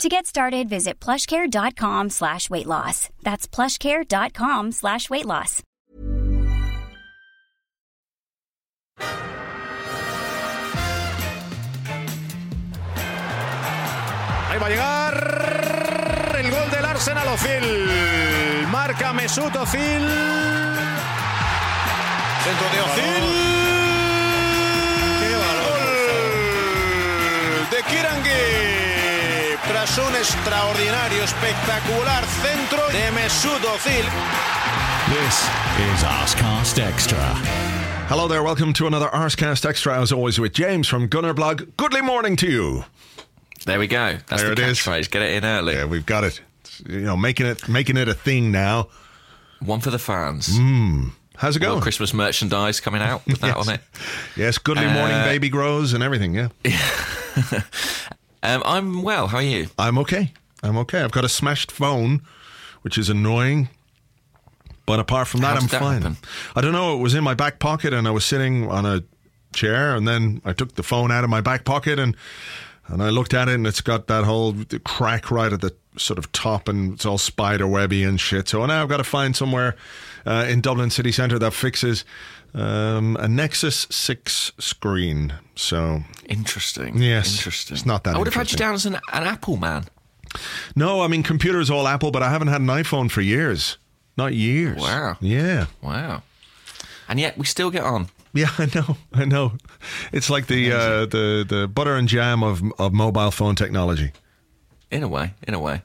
To get started, visit plushcare.com slash weight loss. That's plushcare.com slash weight loss. Ahí va a llegar el gol del Arsenal Ozil. Marca Mesut Ozil. Centro de Ozil. ¡Qué Gol de Kirangui. Tras un extraordinario, espectacular centro de Mesut Ozil. This is Arsecast Extra. Hello there, welcome to another Arsecast Extra, as always with James from Gunnerblog. Goodly morning to you. There we go. That's There the it is. catchphrase. Get it in early. Yeah, we've got it. You know, making it making it a thing now. One for the fans. How's it All going? Christmas merchandise coming out with that yes. on it. Yes, goodly morning Uh, baby grows and everything, yeah. Um, I'm well. How are you? I'm okay. I'm okay. I've got a smashed phone, which is annoying. But apart from that, I'm that fine. happen? I don't know. It was in my back pocket, and I was sitting on a chair, and then I took the phone out of my back pocket, and and I looked at it, and it's got that whole crack right at the sort of top, and it's all spider webby and shit. So now I've got to find somewhere uh, in Dublin city centre that fixes um, a Nexus Six screen. So Interesting. Yes. Interesting. It's not that I would have had you down as an, an Apple man. no, I mean computers all Apple, but I haven't had an iPhone for years. Not years. Wow. Yeah. Wow. And yet we still get on. Yeah, I know. I know. It's like the uh, the the butter and jam of of mobile phone technology. In a way. In a way.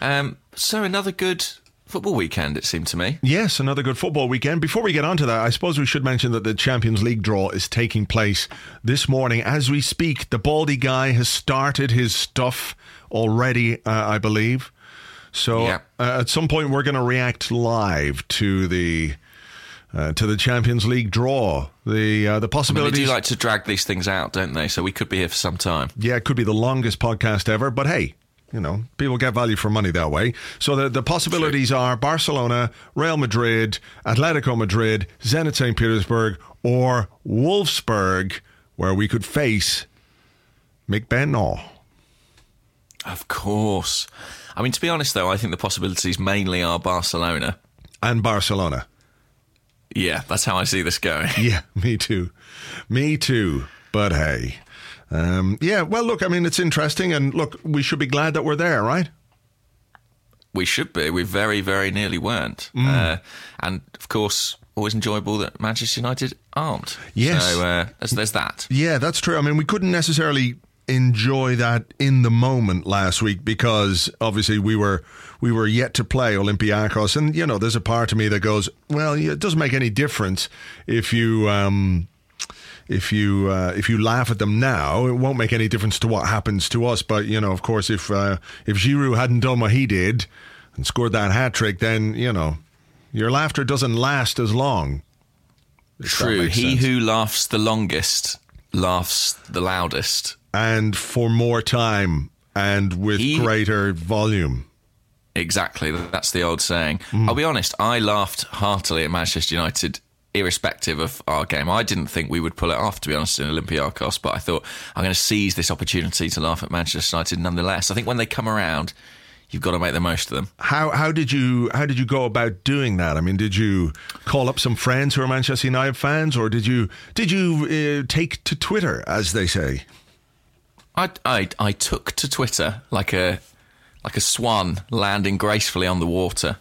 Um, so another good football weekend, it seemed to me. Yes, another good football weekend. Before we get on to that, I suppose we should mention that the Champions League draw is taking place this morning as we speak. The Baldy guy has started his stuff already, uh, I believe. So Yeah. uh, at some point, we're going to react live to the uh, to the Champions League draw. The uh, the I mean, they possibilities. do like to drag these things out, don't they? So we could be here for some time. yeah, it could be the longest podcast ever, but hey, you know, people get value for money that way. So the, the possibilities are Barcelona, Real Madrid, Atletico Madrid, Zenit St. Petersburg, or Wolfsburg, where we could face Nick Bendtner. Of course. I mean, to be honest, though, I think the possibilities mainly are Barcelona. And Barcelona. Yeah, that's how I see this going. Yeah, me too. Me too. But hey. Um, yeah, well, look, I mean, it's interesting. And look, we should be glad that we're there, right? We should be. We very, very nearly weren't. Mm. Uh, and of course, always enjoyable that Manchester United aren't. Yes. So uh, there's, there's that. Yeah, that's true. I mean, we couldn't necessarily enjoy that in the moment last week because obviously we were we were yet to play Olympiacos, and you know, there's a part of me that goes, well, it doesn't make any difference if you. Um, if you uh, if you laugh at them now, it won't make any difference to what happens to us. But you know, of course, if uh, if Giroud hadn't done what he did and scored that hat trick, then you know your laughter doesn't last as long. True. He sense. who laughs the longest laughs the loudest. and for more time and with He- greater volume. Exactly. That's the old saying. Mm. I'll be honest, I laughed heartily at Manchester United, irrespective of our game. I didn't think we would pull it off, to be honest, in Olympiacos, but I thought I'm going to seize this opportunity to laugh at Manchester United nonetheless. I think when they come around, you've got to make the most of them. How how did you how did you go about doing that? I mean, did you call up some friends who are Manchester United fans, or did you did you uh, take to Twitter, as they say? I, I, I took to Twitter like a like a swan landing gracefully on the water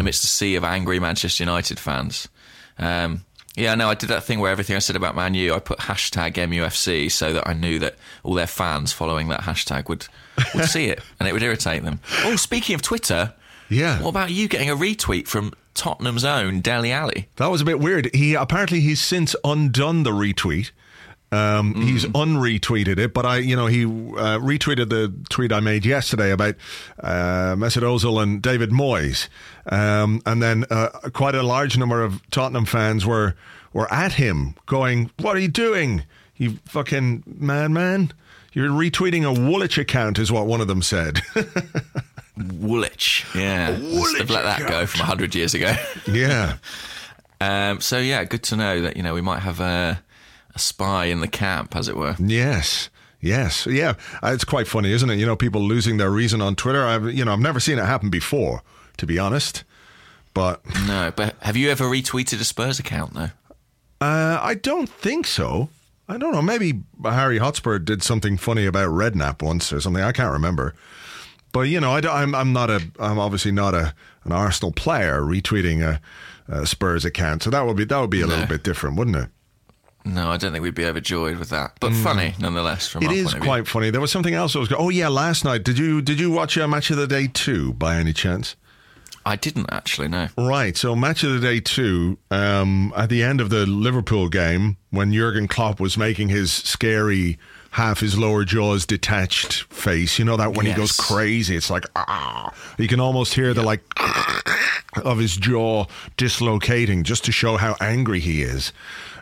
amidst a sea of angry Manchester United fans. Um, yeah, no, I did that thing where everything I said about Man U, I put hashtag MUFC so that I knew that all their fans following that hashtag would would see it and it would irritate them. Oh, speaking of Twitter, Yeah, what about you getting a retweet from Tottenham's own Dele Alli? that was a bit weird. He apparently he's since undone the retweet. Um, He's unretweeted it, but I, you know, he uh, retweeted the tweet I made yesterday about uh, Mesut Ozil and David Moyes, um, and then uh, quite a large number of Tottenham fans were were at him, going, "What are you doing, you fucking madman? You're retweeting a Woolwich account," is what one of them said. Woolwich. Yeah. Woolwich let that go from 100 years ago. yeah. Um, so, yeah, good to know that, you know, we might have a, a spy in the camp, as it were. Yes. Yes. Yeah. Uh, It's quite funny, isn't it? You know, people losing their reason on Twitter. I've, you know, I've never seen it happen before, to be honest. But No, but have you ever retweeted a Spurs account, though? uh, I don't think so. I don't know. Maybe Harry Hotspur did something funny about Redknapp once or something. I can't remember. But you know, I don't, I'm I'm not a I'm obviously not a an Arsenal player retweeting a, a Spurs account. So that would be that would be a little bit different, wouldn't it? No, I don't think we'd be overjoyed with that. But funny, nonetheless, from Mm. It is point of view. quite funny. There was something else that was. going. oh yeah, last night. Did you did you watch uh, Match of the Day two by any chance? I didn't actually know. Right. So match of the day two. Um, at the end of the Liverpool game, when Jurgen Klopp was making his scary, half his lower jaws detached face, you know that when he goes crazy, it's like ah. You can almost hear the like of his jaw dislocating just to show how angry he is.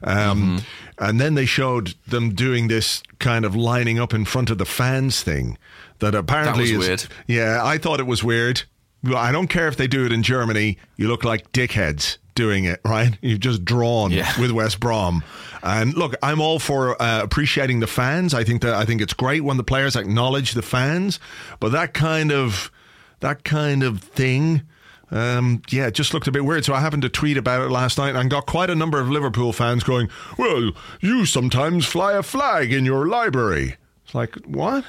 Um, And then they showed them doing this kind of lining up in front of the fans thing. That apparently was is weird. yeah, I thought it was weird. I don't care if they do it in Germany. You look like dickheads doing it, right? You've just drawn Yeah. with West Brom. And look, I'm all for uh, appreciating the fans. I think that I think it's great when the players acknowledge the fans, but that kind of that kind of thing um, yeah, it just looked a bit weird. So I happened to tweet about it last night and got quite a number of Liverpool fans going, Well, you sometimes fly a flag in your library. It's like, what?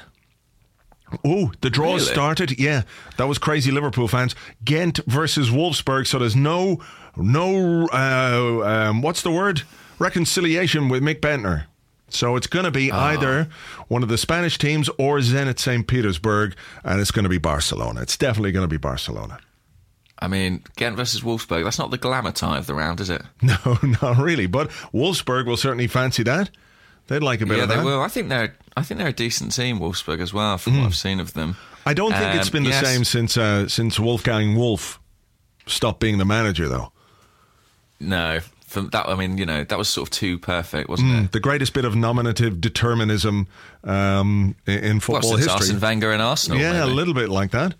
Oh, the draw Really? started. Yeah, that was crazy Liverpool fans. Ghent versus Wolfsburg. So there's no, no, uh, um, what's the word? Reconciliation with Nick Bendtner. So it's going to be either one of the Spanish teams or Zenit St. Petersburg, and it's going to be Barcelona. It's definitely going to be Barcelona. I mean, Ghent versus Wolfsburg, that's not the glamour tie of the round, is it? No, not really. But Wolfsburg will certainly fancy that. They'd like a bit yeah, of that. Yeah, they will. I think they're. I think they're a decent team, Wolfsburg as well, from what I've seen of them. I don't think it's been the yes. same since uh, since Wolfgang Wolf stopped being the manager, though. No, from that. I mean, you know, that was sort of too perfect, wasn't it? The greatest bit of nominative determinism um, in, Well, football since history. Arsene Wenger and Arsenal. yeah, maybe. a little bit like that.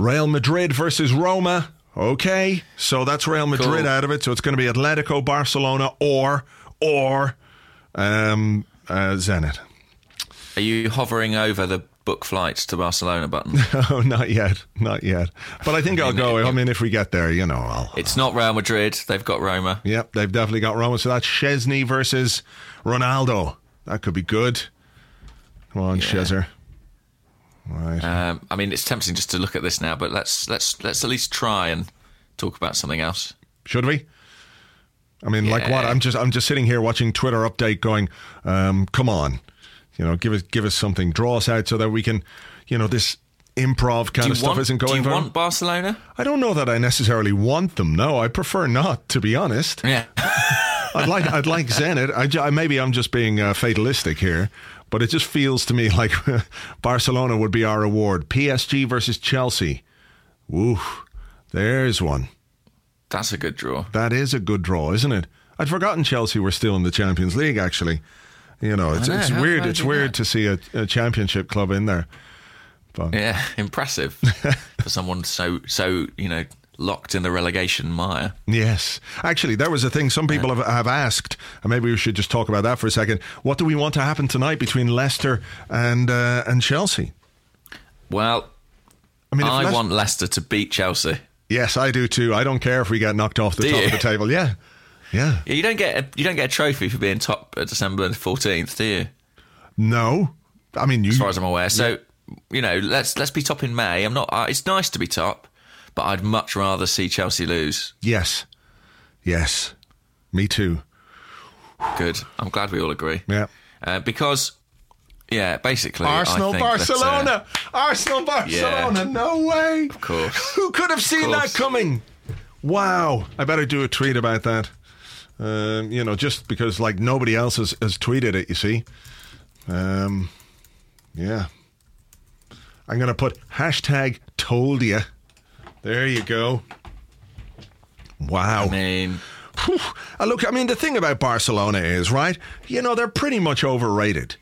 Real Madrid versus Roma. Okay, so that's Real Madrid Cool. out of it. So it's going to be Atletico, Barcelona, or or um, uh, Zenit. Are you hovering over the book flights to Barcelona button? Oh, not yet, not yet. But I think I'll mean, go. it- I mean, if we get there, you know, I'll. it's not Real Madrid. They've got Roma. Yep, they've definitely got Roma. So that's Szczesny versus Ronaldo. That could be good. Come on, Yeah. Right. Um, I mean, it's tempting just to look at this now, but let's let's let's at least try and talk about something else. Should we? I mean, like what? I'm just I'm just sitting here watching Twitter update, going, um, "Come on, you know, give us give us something, draw us out, so that we can, you know, this improv kind of stuff want? isn't going. do you very- want Barcelona? I don't know that I necessarily want them. No, I prefer not, to be honest. Yeah. I'd like I'd like Zenit. I, maybe I'm just being uh, fatalistic here, but it just feels to me like Barcelona would be our reward. PSG versus Chelsea. Woo, there's one. That's a good draw. That is a good draw, isn't it? I'd forgotten Chelsea were still in the Champions League. Actually, you know, it's know, it's weird. It's weird that? to see a, a championship club in there. But Yeah, impressive for someone so so you know locked in the relegation mire. Yes. Actually, there was a thing some people have, have asked, and maybe we should just talk about that for a second. What do we want to happen tonight between Leicester and uh, and Chelsea? Well, I mean, I want Leicester to beat Chelsea. Yes, I do too. I don't care if we get knocked off the Do top you? of the table. Yeah, yeah. Yeah, you don't get a, you don't get a trophy for being top at December fourteenth, do you? No, I mean you. As far as I'm aware. So you know, let's let's be top in May. I'm not. Uh, it's nice to be top, but I'd much rather see Chelsea lose. yes, yes. Me too. Good. I'm glad we all agree. Yeah. Uh, because, yeah, basically, Arsenal, I think that, uh, Barcelona, Arsenal, Barcelona. No way. Of course. Who could have seen that coming? Wow. I better do a tweet about that. Um, you know, just because like nobody else has, has tweeted it. You see. Um, yeah. I'm gonna put hashtag told ya. There you go. Wow. I mean, Whew. Uh, look, I mean, the thing about Barcelona is, right? You know, they're pretty much overrated.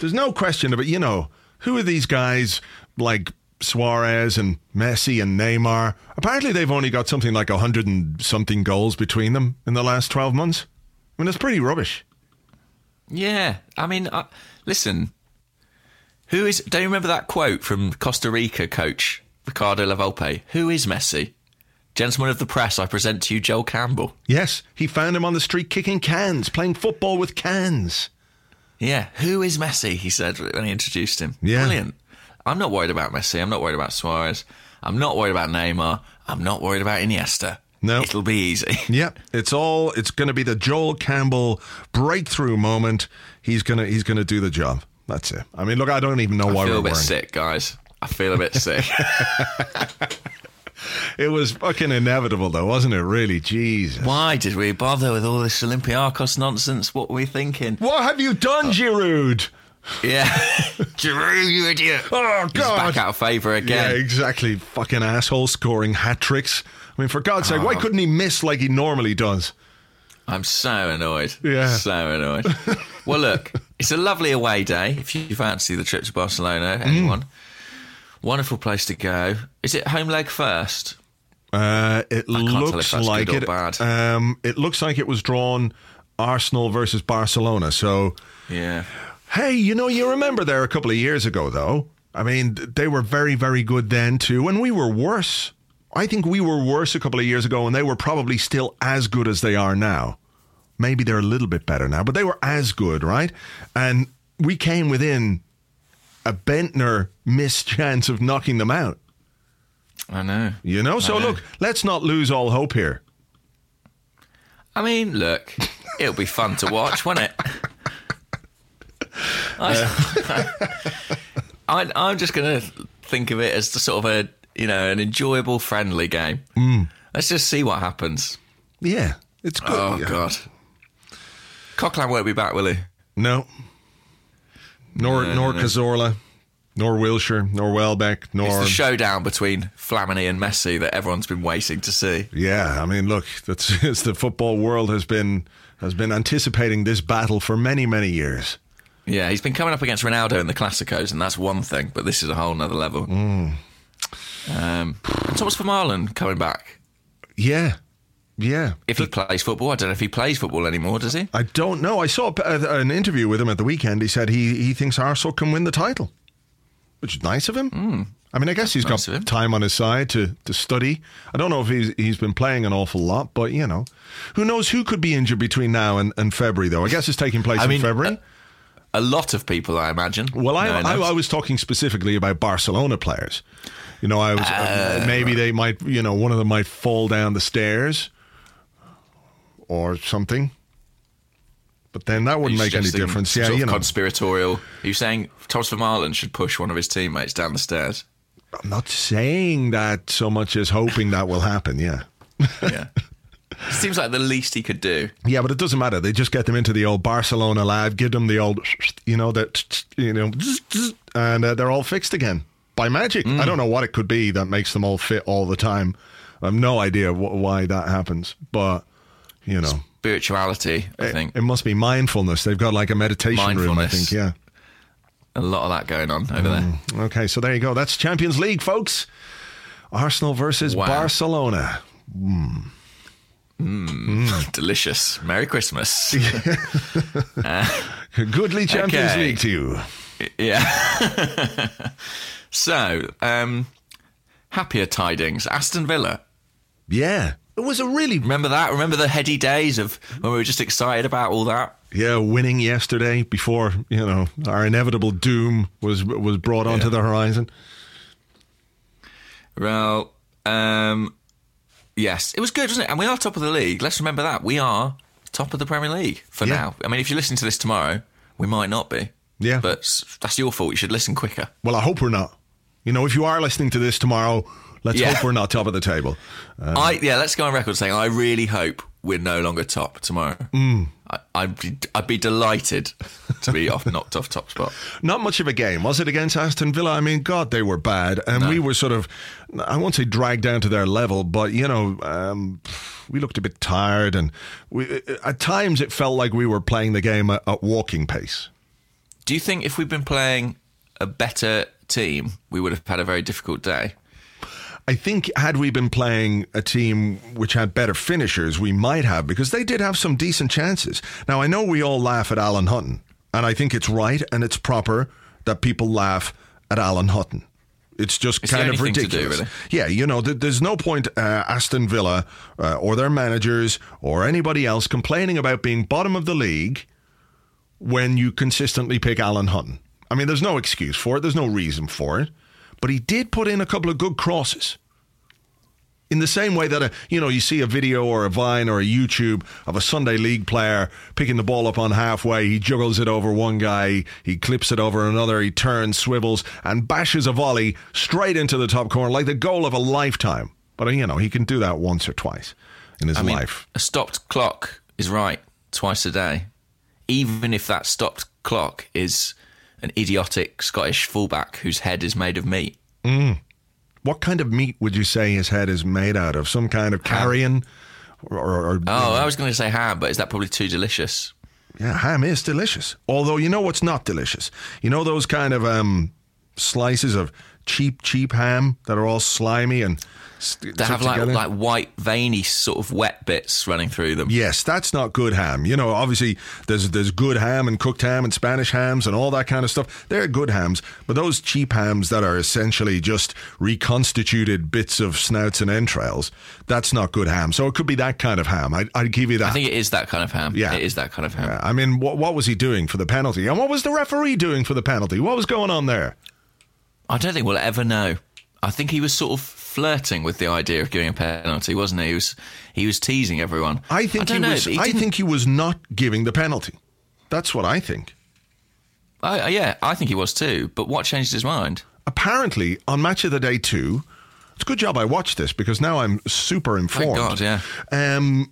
There's no question about, you know, who are these guys like Suarez and Messi and Neymar? Apparently, they've only got something like a hundred and something goals between them in the last 12 months. I mean, it's pretty rubbish. yeah. I mean, uh, listen. Who is? Don't you remember that quote from Costa Rica coach Ricardo La Volpe? Who is Messi? Gentlemen of the press, I present to you Joel Campbell. Yes, he found him on the street kicking cans, playing football with cans. Yeah, who is Messi? He said when he introduced him. Yeah. Brilliant. I'm not worried about Messi. I'm not worried about Suarez. I'm not worried about Neymar. I'm not worried about Iniesta. No. It'll be easy. Yep, it's all. It's going to be the Joel Campbell breakthrough moment. He's gonna. He's gonna do the job. That's it. I mean, look, I don't even know I why feel we're a bit sick, guys. I feel a bit sick. It was fucking inevitable, though, wasn't it? Really, Jesus. Why did we bother with all this Olympiakos nonsense? What were we thinking? What have you done, Giroud? Yeah. Giroud, you idiot. Oh He's back out of favour Yeah, again. exactly. Fucking asshole scoring hat tricks. I mean, for God's sake, why couldn't he miss like he normally does? I'm so annoyed. Yeah. So annoyed. well, look, it's a lovely away day if you fancy the trip to Barcelona, Mm. Wonderful place to go. Is it home leg first? Uh, it can't tell if looks like it. Um, it looks like it was drawn Arsenal versus Barcelona. So Yeah. Hey, you know, you remember there a couple of years ago, though. I mean, they were very, very good then too, and we were worse. I think we were worse a couple of years ago, and they were probably still as good as they are now. Maybe they're a little bit better now, but they were as good, right? And we came within a Bendtner missed chance of knocking them out. I know. You know, so know. look, let's not lose all hope here. I mean, look, it'll be fun to watch, won't it? I, I, I'm just going to think of it as the sort of a, you know, an enjoyable, friendly game. Mm. Let's just see what happens. Yeah, it's good. Oh, Yeah. God. Coquelin won't be back, will he? No. Nor No, nor no, no. Cazorla, nor Wilshere, nor Welbeck, It's nor the showdown between Flamini and Messi that everyone's been waiting to see. Yeah, I mean, look, that's it's the football world has been has been anticipating this battle for many many years. Yeah, he's been coming up against Ronaldo in the Classicos, and that's one thing, but this is a whole nother level. Mm. Um, and Thomas Vermaelen coming back. Yeah, yeah. If he plays football, I don't know if he plays football anymore, does he? I don't know. I saw a, a- an interview with him at the weekend. He said he he thinks Arsenal can win the title, which is nice of him. I mean, I guess he's nice got time on his side to, to study. I don't know if he's he's been playing an awful lot, but you know, who knows who could be injured between now and, and February? Though I guess it's taking place I in mean, February. A lot of people, I imagine. Well, I, No, I, no. I was talking specifically about Barcelona players. You know, I was uh, maybe they might, you know, one of them might fall down the stairs or something. But then that wouldn't make any difference. Yeah, you know, Conspiratorial. Are you saying Thomas Vermaelen should push one of his teammates down the stairs? I'm not saying that so much as hoping that will happen. Yeah. Yeah. Seems like the least he could do. Yeah, but it doesn't matter. They just get them into the old Barcelona lab, give them the old, you know, that, you know, and uh, they're all fixed again by magic. Mm. I don't know what it could be that makes them all fit all the time. I have no idea wh- why that happens, but you know, Spirituality, I it, think. it must be mindfulness. They've got like a meditation room, I think. Yeah. A lot of that going on over there. Mm, okay, so there you go. That's Champions League, folks. Arsenal versus Wow. Barcelona. Mm. Mm. Delicious. Merry Christmas. Uh, Goodly Champions Okay. League to you. yeah. so, um, happier tidings. Aston Villa. Yeah, it was a really Remember that? Remember the heady days of when we were just excited about all that? yeah winning yesterday before you know our inevitable doom was was brought onto Yeah. the horizon. Well, um, yes, it was good, wasn't it? And we are top of the league. Let's remember that. We are top of the Premier League for Yeah. now. I mean, if you listen to this tomorrow, we might not be. Yeah. But that's your fault. You should listen quicker. Well, I hope we're not. You know, if you are listening to this tomorrow, let's Yeah. hope we're not top of the table. Uh, I yeah, let's go on record saying I really hope we're no longer top tomorrow, Mm. I, I'd be I'd be delighted to be off knocked off top spot. Not much of a game, was it against Aston Villa? I mean, God, they were bad, and we were sort of, I won't say dragged down to their level, but you know, um, we looked a bit tired, and we, at times it felt like we were playing the game at, at walking pace. Do you think if we'd been playing a better team, we would have had a very difficult day? I think had we been playing a team which had better finishers, we might have because they did have some decent chances. Now I know we all laugh at Alan Hutton, and I think it's right and it's proper that people laugh at Alan Hutton. It's just It's kind of to do, ridiculous. really. Yeah, you know, th- there's no point uh, Aston Villa uh, or their managers or anybody else complaining about being bottom of the league when you consistently pick Alan Hutton. I mean, there's no excuse for it. There's no reason for it. But he did put in a couple of good crosses. In the same way that a, you know you see a video or a Vine or a YouTube of a Sunday League player picking the ball up on halfway, he juggles it over one guy, he clips it over another, he turns, swivels, and bashes a volley straight into the top corner like the goal of a lifetime. But you know he can do that once or twice in his I mean, life. a stopped clock is right twice a day, even if that stopped clock is an idiotic Scottish fullback whose head is made of meat. What kind of meat would you say his head is made out of? Some kind of carrion, or, or, or Oh, I was going to say ham, but is that probably too delicious? Yeah, ham is delicious. Although you know what's not delicious? You know those kind of um, slices of cheap, cheap ham that are all slimy and st- They have like together? like white veiny sort of wet bits running through them. Yes, that's not good ham. You know, obviously there's there's good ham and cooked ham and Spanish hams and all that kind of stuff. They're good hams, but those cheap hams that are essentially just reconstituted bits of snouts and entrails, that's not good ham. So it could be that kind of ham. I'd, I'd give you that. I think it is that kind of ham. Yeah. it is that kind of ham. Yeah, I mean, what, what was he doing for the penalty? And what was the referee doing for the penalty? What was going on there? I don't think we'll ever know. I think he was sort of flirting with the idea of giving a penalty, wasn't he? He was he was teasing everyone. I think don't he know, was. he I think he was not giving the penalty. That's what I think. I- I- yeah, I think he was too. But what changed his mind? Apparently, on Match of the Day two, it's a good job I watched this because now I'm super informed. Thank God, yeah. Um,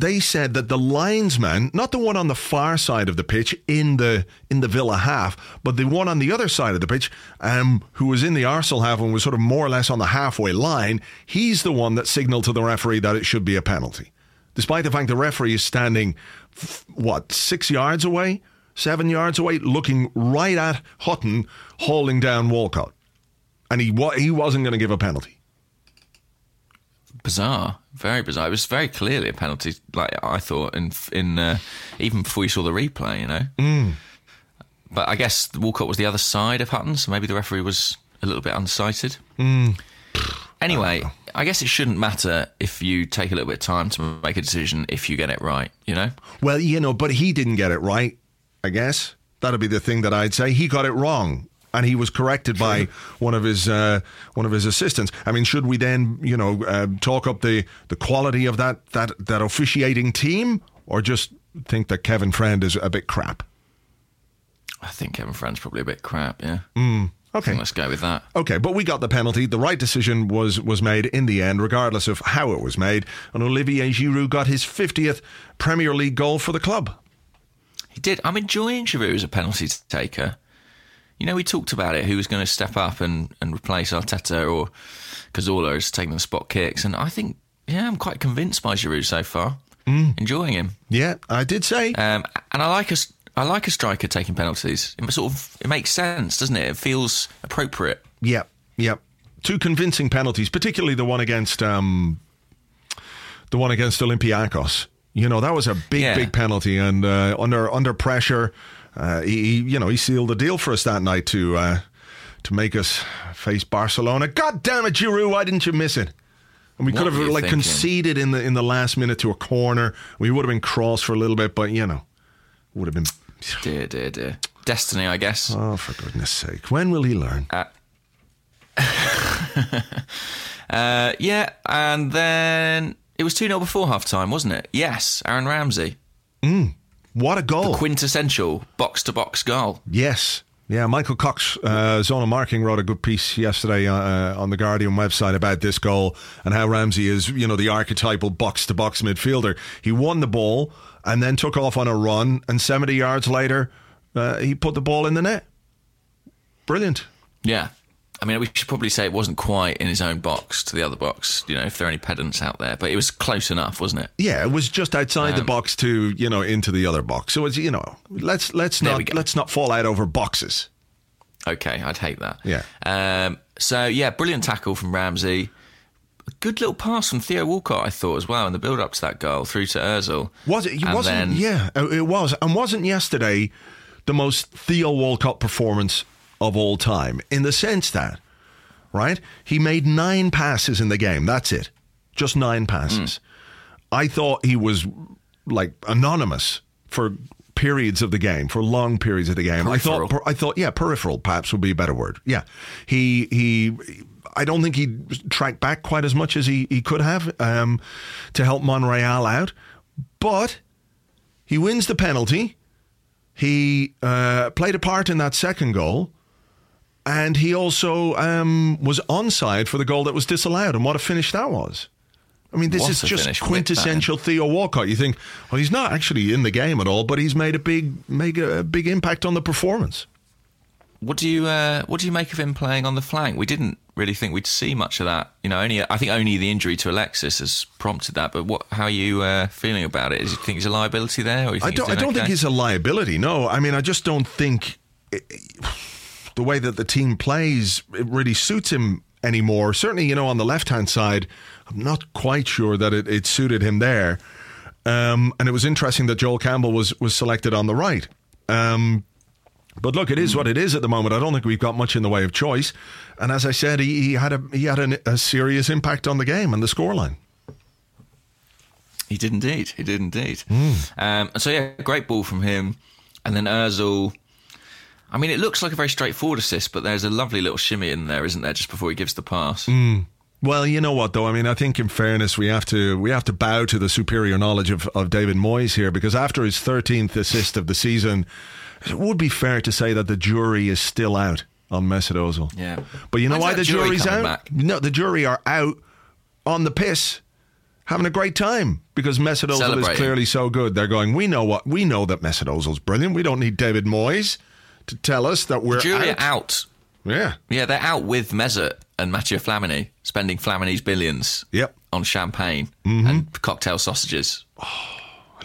they said that the linesman, not the one on the far side of the pitch in the in the Villa half, but the one on the other side of the pitch, um, who was in the Arsenal half and was sort of more or less on the halfway line, he's the one that signalled to the referee that it should be a penalty, despite the fact the referee is standing, what six yards away, seven yards away, looking right at Hutton, hauling down Walcott, and he he wasn't going to give a penalty. Bizarre, very bizarre. It was very clearly a penalty. Like I thought, in in uh, even before you saw the replay, you know. Mm. But I guess Walcott was the other side of Hutton, so maybe the referee was a little bit unsighted. Anyway, I guess it shouldn't matter if you take a little bit of time to make a decision if you get it right. You know. Well, you know, but he didn't get it right, I guess. That'd be the thing that I'd say. He got it wrong. And he was corrected by one of his uh, one of his assistants. I mean, should we then, you know, uh, talk up the, the quality of that, that that officiating team, or just think that Kevin Friend is a bit crap? I think Kevin Friend's probably a bit crap. Yeah. Okay, Let's go with that. Okay, but we got the penalty. The right decision was was made in the end, regardless of how it was made. And Olivier Giroud got his 50th Premier League goal for the club. He did. I'm enjoying Giroud as a penalty taker. You know, we talked about it. Who was going to step up and, and replace Arteta or Cazorla as taking the spot kicks? And I think, yeah, I'm quite convinced by Giroud so far. Enjoying him, Yeah, I did say. um, and I like a I like a striker taking penalties. It sort of it makes sense, doesn't it? It feels appropriate. Yep, yep. Two convincing penalties, particularly the one against um, the one against Olympiacos. You know that was a big, Yeah. big penalty, and uh, under under pressure, uh, he, he you know he sealed the deal for us that night to uh, to make us face Barcelona. God damn it, Giroud! Why didn't you miss it? And we What could have like thinking? conceded in the in the last minute to a corner. We would have been cross for a little bit, but you know, would have been. Dear, dear, dear. Destiny, I guess. Oh, for goodness sake! When will he learn? Uh, yeah, and then it was 2 0 before half time, wasn't it? Yes, Aaron Ramsey. What a goal! The Quintessential box to box goal. Yes. Yeah, Michael Cox, uh, Zonal Marking, wrote a good piece yesterday uh, on the Guardian website about this goal and how Ramsey is, you know, the archetypal box to box midfielder. He won the ball and then took off on a run, and 70 yards later, uh, he put the ball in the net. Brilliant. Yeah. I mean, we should probably say it wasn't quite in his own box to the other box, you know, if there are any pedants out there, but it was close enough, wasn't it? Yeah, it was just outside the box to you know into the other box. So it's you know let's let's not let's not fall out over boxes. Okay, I'd hate that. Yeah. Um, so, yeah, brilliant tackle from Ramsey. A good little pass from Theo Walcott, I thought, as well, in the build up to that goal through to Ozil. Was it? It wasn't. then- yeah, it was. And wasn't yesterday the most Theo Walcott performance of all time in the sense that, right? He made nine passes in the game. That's it. Just nine passes. I thought he was like anonymous for periods of the game, for long periods of the game. I thought. Peripheral. I thought. Yeah, peripheral perhaps would be a better word. Yeah, he he. I don't think he tracked back quite as much as he, he could have um, to help Monreal out, but he wins the penalty. He uh, played a part in that second goal, and he also um, was onside for the goal that was disallowed. And what a finish that was! I mean, this What is just quintessential Theo Walcott. You think, well, he's not actually in the game at all, but he's made a big, make a, a big impact on the performance. What do you uh, what do you make of him playing on the flank? We didn't really think we'd see much of that. You know, only I think only the injury to Alexis has prompted that. But what? How are you uh, feeling about it? Do you think he's a liability there? Or you I don't. I don't think he's a liability. No, I mean, I just don't think it, the way that the team plays it really suits him anymore. Certainly, you know, on the left hand side, I'm not quite sure that it, it suited him there. Um, and it was interesting that Joel Campbell was was selected on the right. Um, but look, it is what it is at the moment. I don't think we've got much in the way of choice. And as I said, he, he had a he had an, a serious impact on the game and the scoreline. He did indeed. He did indeed. Hmm. Um, so yeah, great ball from him, and then Özil. I mean, it looks like a very straightforward assist, but there's a lovely little shimmy in there, isn't there? Just before he gives the pass. Hmm. Well, you know what though? I mean, I think in fairness, we have to we have to bow to the superior knowledge of, of David Moyes here because after his thirteenth assist of the season, it would be fair to say that the jury is still out on Mesut Ozil. Yeah. but you know When's why the jury jury's out? back? No, the jury are out on the piss, having a great time because Mesut Ozil is clearly so good. They're going. We know what we know that Mesut Ozil's brilliant. We don't need David Moyes to tell us that we're Jury out. out. Yeah. Yeah, they're out with Mesut and Mathieu Flamini, spending Flamini's billions Yep. on champagne Mm-hmm. and cocktail sausages. I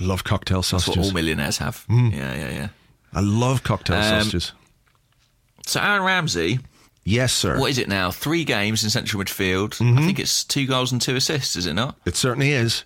love cocktail sausages. That's what sausages. all millionaires have. Mm. Yeah, yeah, yeah. I love cocktail Um, sausages. So Aaron Ramsey, Yes, sir. what is it now? Three games in central midfield. Mm-hmm. I think it's two goals and two assists, is it not? It certainly is.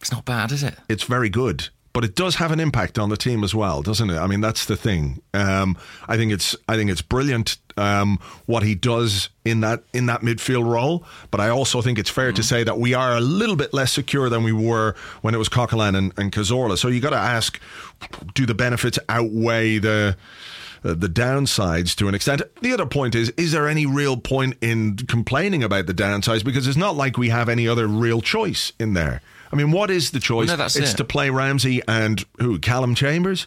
It's not bad, is it? It's very good, but it does have an impact on the team as well, doesn't it? I mean, that's the thing. Um, I think it's I think it's brilliant um, what he does in that in that midfield role. But I also think it's fair to say that we are a little bit less secure than we were when it was Coquelin and, and Cazorla. So you got to ask, do the benefits outweigh the uh, the downsides to an extent. The other point is, is there any real point in complaining about the downsides? Because it's not like we have any other real choice in there. I mean, what is the choice? no, that's it's it. to play Ramsey and who? Callum Chambers?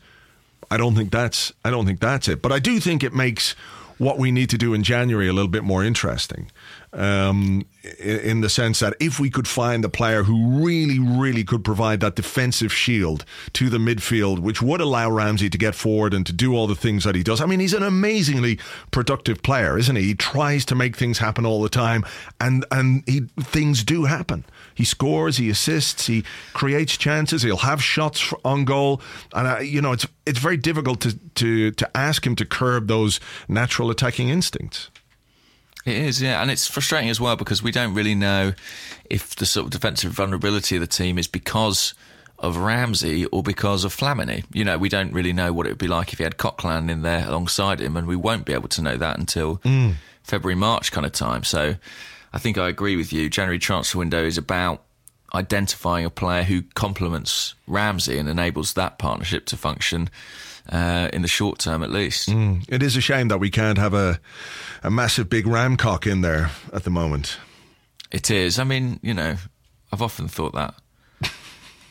I don't think that's I don't think that's it. But I do think it makes what we need to do in January a little bit more interesting. Um, in, in the sense that if we could find the player who really, really could provide that defensive shield to the midfield, which would allow Ramsey to get forward and to do all the things that he does. I mean, he's an amazingly productive player, isn't he? He tries to make things happen all the time, and and he things do happen. He scores, he assists, he creates chances. He'll have shots on goal, and uh, you know it's it's very difficult to to to ask him to curb those natural attacking instincts. It is, yeah, and it's frustrating as well because we don't really know if the sort of defensive vulnerability of the team is because of Ramsey or because of Flamini. You know, we don't really know what it would be like if he had Coquelin in there alongside him, and we won't be able to know that until February, March kind of time. So, I think I agree with you. January transfer window is about identifying a player who complements Ramsey and enables that partnership to function uh, in the short term, at least. It is a shame that we can't have a a massive big ramcock in there at the moment. It is. I mean, you know, I've often thought that.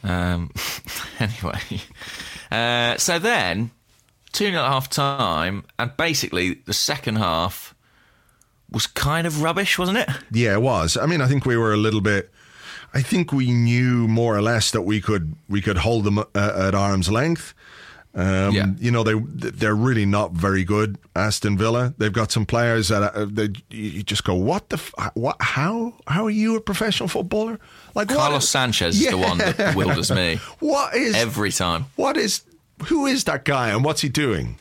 Um, anyway, uh, so then 2 0 at half time, and basically the second half was kind of rubbish, wasn't it? Yeah, it was. I mean, I think we were a little bit. I think we knew more or less that we could we could hold them uh, at arm's length. Um, Yeah. You know, they they're really not very good. Aston Villa. They've got some players that uh, they you just go, what the f- what? How how are you a professional footballer? Like Carlos is- Sanchez is the one that bewilders me What is every time. what is who is that guy and what's he doing?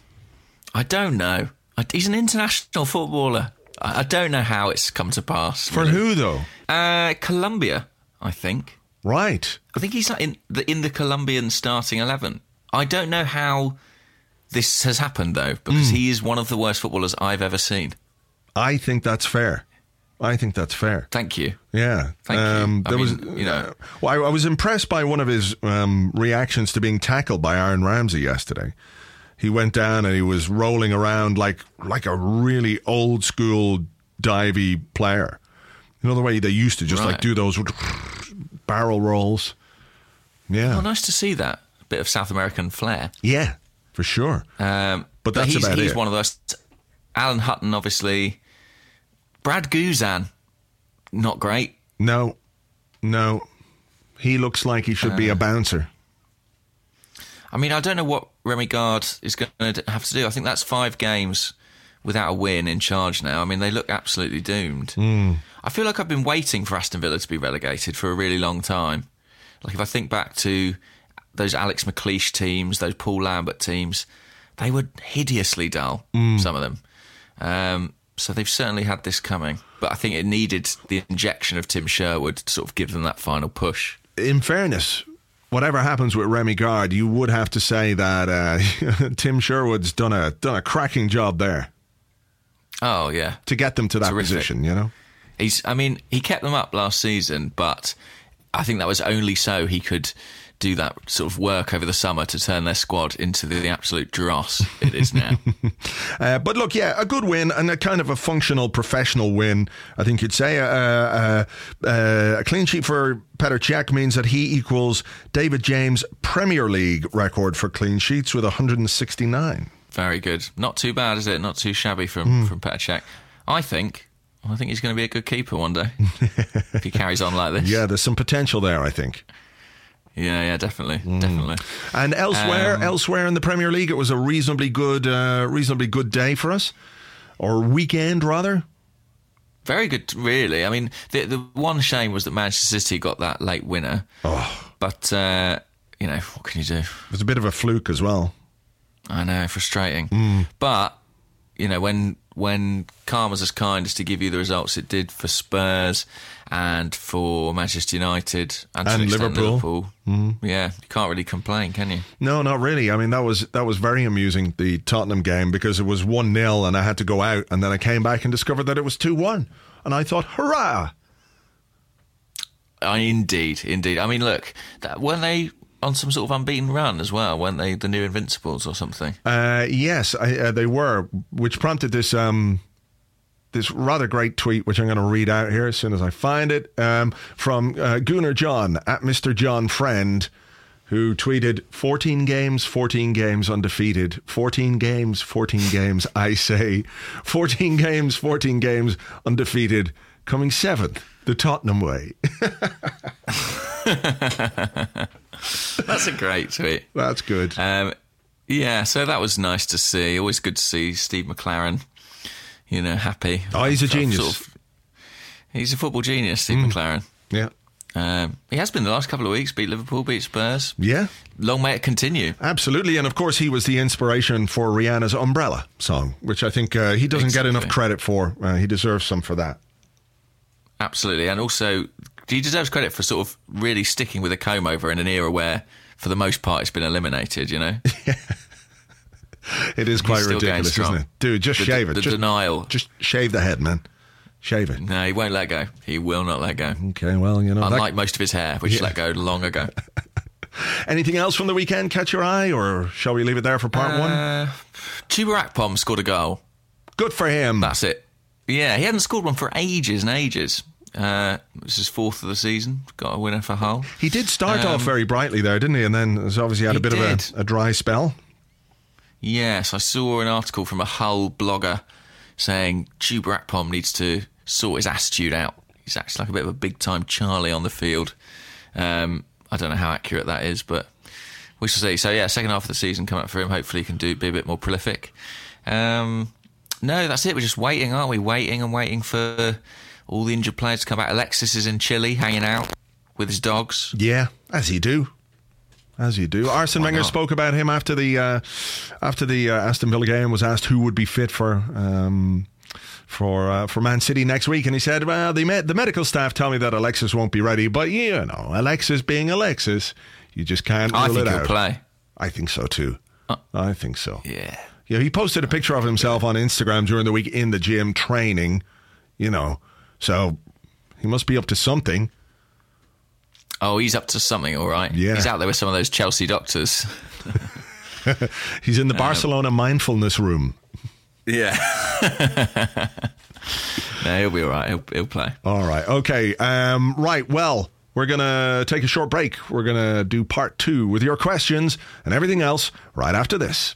I don't know. He's an international footballer. I don't know how it's come to pass. For really. who though? Uh, Colombia, I think. Right. I think he's in the in the Colombian starting eleven. I don't know how this has happened though, because Hmm. he is one of the worst footballers I've ever seen. I think that's fair. I think that's fair. Thank you. Yeah, Thank you. I there was, you know- well, I, I was impressed by one of his um, reactions to being tackled by Aaron Ramsey yesterday. He went down and he was rolling around like like a really old school divey player. You know the way they used to just like do those barrel rolls. Yeah, Oh, nice to see that bit of South American flair. yeah, for sure. Um, But that's he's, about he's it. one of those. Alan Hutton, obviously. Brad Guzan, not great. No, no, he looks like he should Uh. be a bouncer. I mean, I don't know what Remi Garde is going to have to do. I think that's five games without a win in charge now. I mean, they look absolutely doomed. Hmm. I feel like I've been waiting for Aston Villa to be relegated for a really long time. Like, if I think back to those Alex McLeish teams, those Paul Lambert teams, they were hideously dull, Hmm. some of them. Um, so they've certainly had this coming. But I think it needed the injection of Tim Sherwood to sort of give them that final push. in fairness, whatever happens with Remi Garde, you would have to say that uh, Tim Sherwood's done a done a cracking job there Oh, yeah. to get them to that Terrific. position. You know, He's, I mean, he kept them up last season, but I think that was only so he could do that sort of work over the summer to turn their squad into the, absolute dross it is now. uh, but look, yeah, a good win and a kind of a functional professional win. I think you'd say uh, uh, uh, a clean sheet for Petr Cech means that he equals David James' Premier League record for clean sheets with 169. Very good. Not too bad, is it? Not too shabby from Hmm. from Petr Cech. I think. I think he's going to be a good keeper one day if he carries on like this. Yeah, there's some potential there, I think. Yeah, yeah, definitely, Hmm. definitely. And elsewhere, Um, elsewhere in the Premier League, it was a reasonably good, uh, reasonably good day for us, or weekend rather. Very good, really. I mean, the the one shame was that Manchester City got that late winner. Oh. But uh, you know, what can you do? It was a bit of a fluke as well. I know, frustrating. Hmm. But you know, when when karma's as kind as to give you the results it did for Spurs and for Manchester United and, And an extent Liverpool. Hmm. Yeah, you can't really complain, can you? No, not really. I mean, that was that was very amusing. The Tottenham game because it was one 0 and I had to go out, and then I came back and discovered that it was two one, and I thought, hurrah! I, indeed, indeed. I mean, look, that, weren't they on some sort of unbeaten run as well? Weren't they the new Invincibles or something? Uh, yes, I, uh, they were, which prompted this um, this rather great tweet, which I'm going to read out here as soon as I find it, um, from uh, Gunnar John at Mr. John Friend, who tweeted 14 games, 14 games undefeated, 14 games, 14 games, I say, 14 games, 14 games undefeated, coming seventh, the Tottenham way. That's a great tweet. That's good. Um, yeah, so that was nice to see. Always good to see Steve McClaren, you know, happy. Oh, he's a Sort genius. of- he's a football genius, Steve Mm. McClaren. yeah. Um, he has been the last couple of weeks. Beat Liverpool, beat Spurs. Yeah. Long may it continue. Absolutely, and of course, he was the inspiration for Rihanna's "Umbrella" song, which I think uh, he doesn't get enough credit for. Uh, he deserves some for that. Absolutely, and also he deserves credit for sort of really sticking with a comb over in an era where, for the most part, it's been eliminated. You know, It is quite ridiculous, isn't it, dude? Just The- shave it. the just, denial. Just shave the head, man. Shave it. no, he won't let go. He will not let go. Okay, well, you know. that- Unlike most of his hair, which let go long ago. anything else from the weekend catch your eye, or shall we leave it there for part one? Uh, Chuba Akpom scored a goal. Good for him. That's it. Yeah, he hadn't scored one for ages and ages. Uh, this is fourth of the season. Got a winner for Hull. He did start Um, off very brightly there, didn't he? And then obviously had a bit did. of a, a dry spell. Yes, I saw an article from a Hull blogger saying Akpom needs to sort his attitude out. He's actually like a bit of a big time Charlie on the field. Um, I don't know how accurate that is, but we shall see. So yeah, second half of the season come up for him. Hopefully, he can do be a bit more prolific. Um, no, that's it. We're just waiting, aren't we? Waiting and waiting for all the injured players to come back. Alexis is in Chile, hanging out with his dogs. Yeah, as you do. As you do. Arsene Why Wenger not? spoke about him after the uh, after the uh, Aston Villa game was asked who would be fit for um, for uh, for Man City next week, and he said, "Well, the med- the medical staff tell me that Alexis won't be ready, but you know, Alexis being Alexis, you just can't rule I think it he'll out." play. I think so too. I think so. Yeah. Yeah, he posted a picture of himself on Instagram during the week in the gym training. You know, so he must be up to something. Oh, he's up to something, all right. Yeah. He's out there with some of those Chelsea doctors. He's in the Barcelona mindfulness room. Yeah. no, he'll be all right. He'll, he'll play. All right. Okay. Um, right. Well, we're going to take a short break. We're going to do part two with your questions and everything else right after this.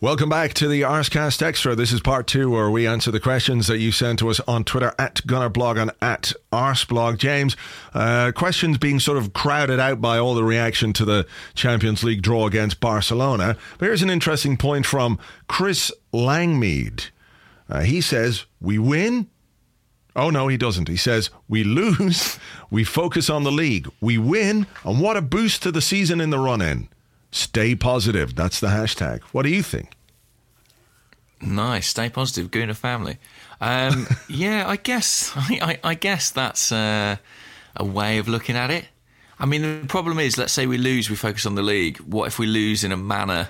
Welcome back to the Arsecast Extra. This is part two where we answer the questions that you sent to us on Twitter at Gunnerblog and at Arseblog. James, uh, questions being sort of crowded out by all the reaction to the Champions League draw against Barcelona. But here's an interesting point from Chris Langmead. Uh, he says, We win. Oh, no, he doesn't. He says, We lose. We focus on the league. We win. And what a boost to the season in the run in. Stay positive. That's the hashtag. What do you think? Nice. Stay positive. Gooner family. Um, yeah, I guess. I, I, I guess that's uh, a way of looking at it. I mean, the problem is, let's say we lose, we focus on the league. What if we lose in a manner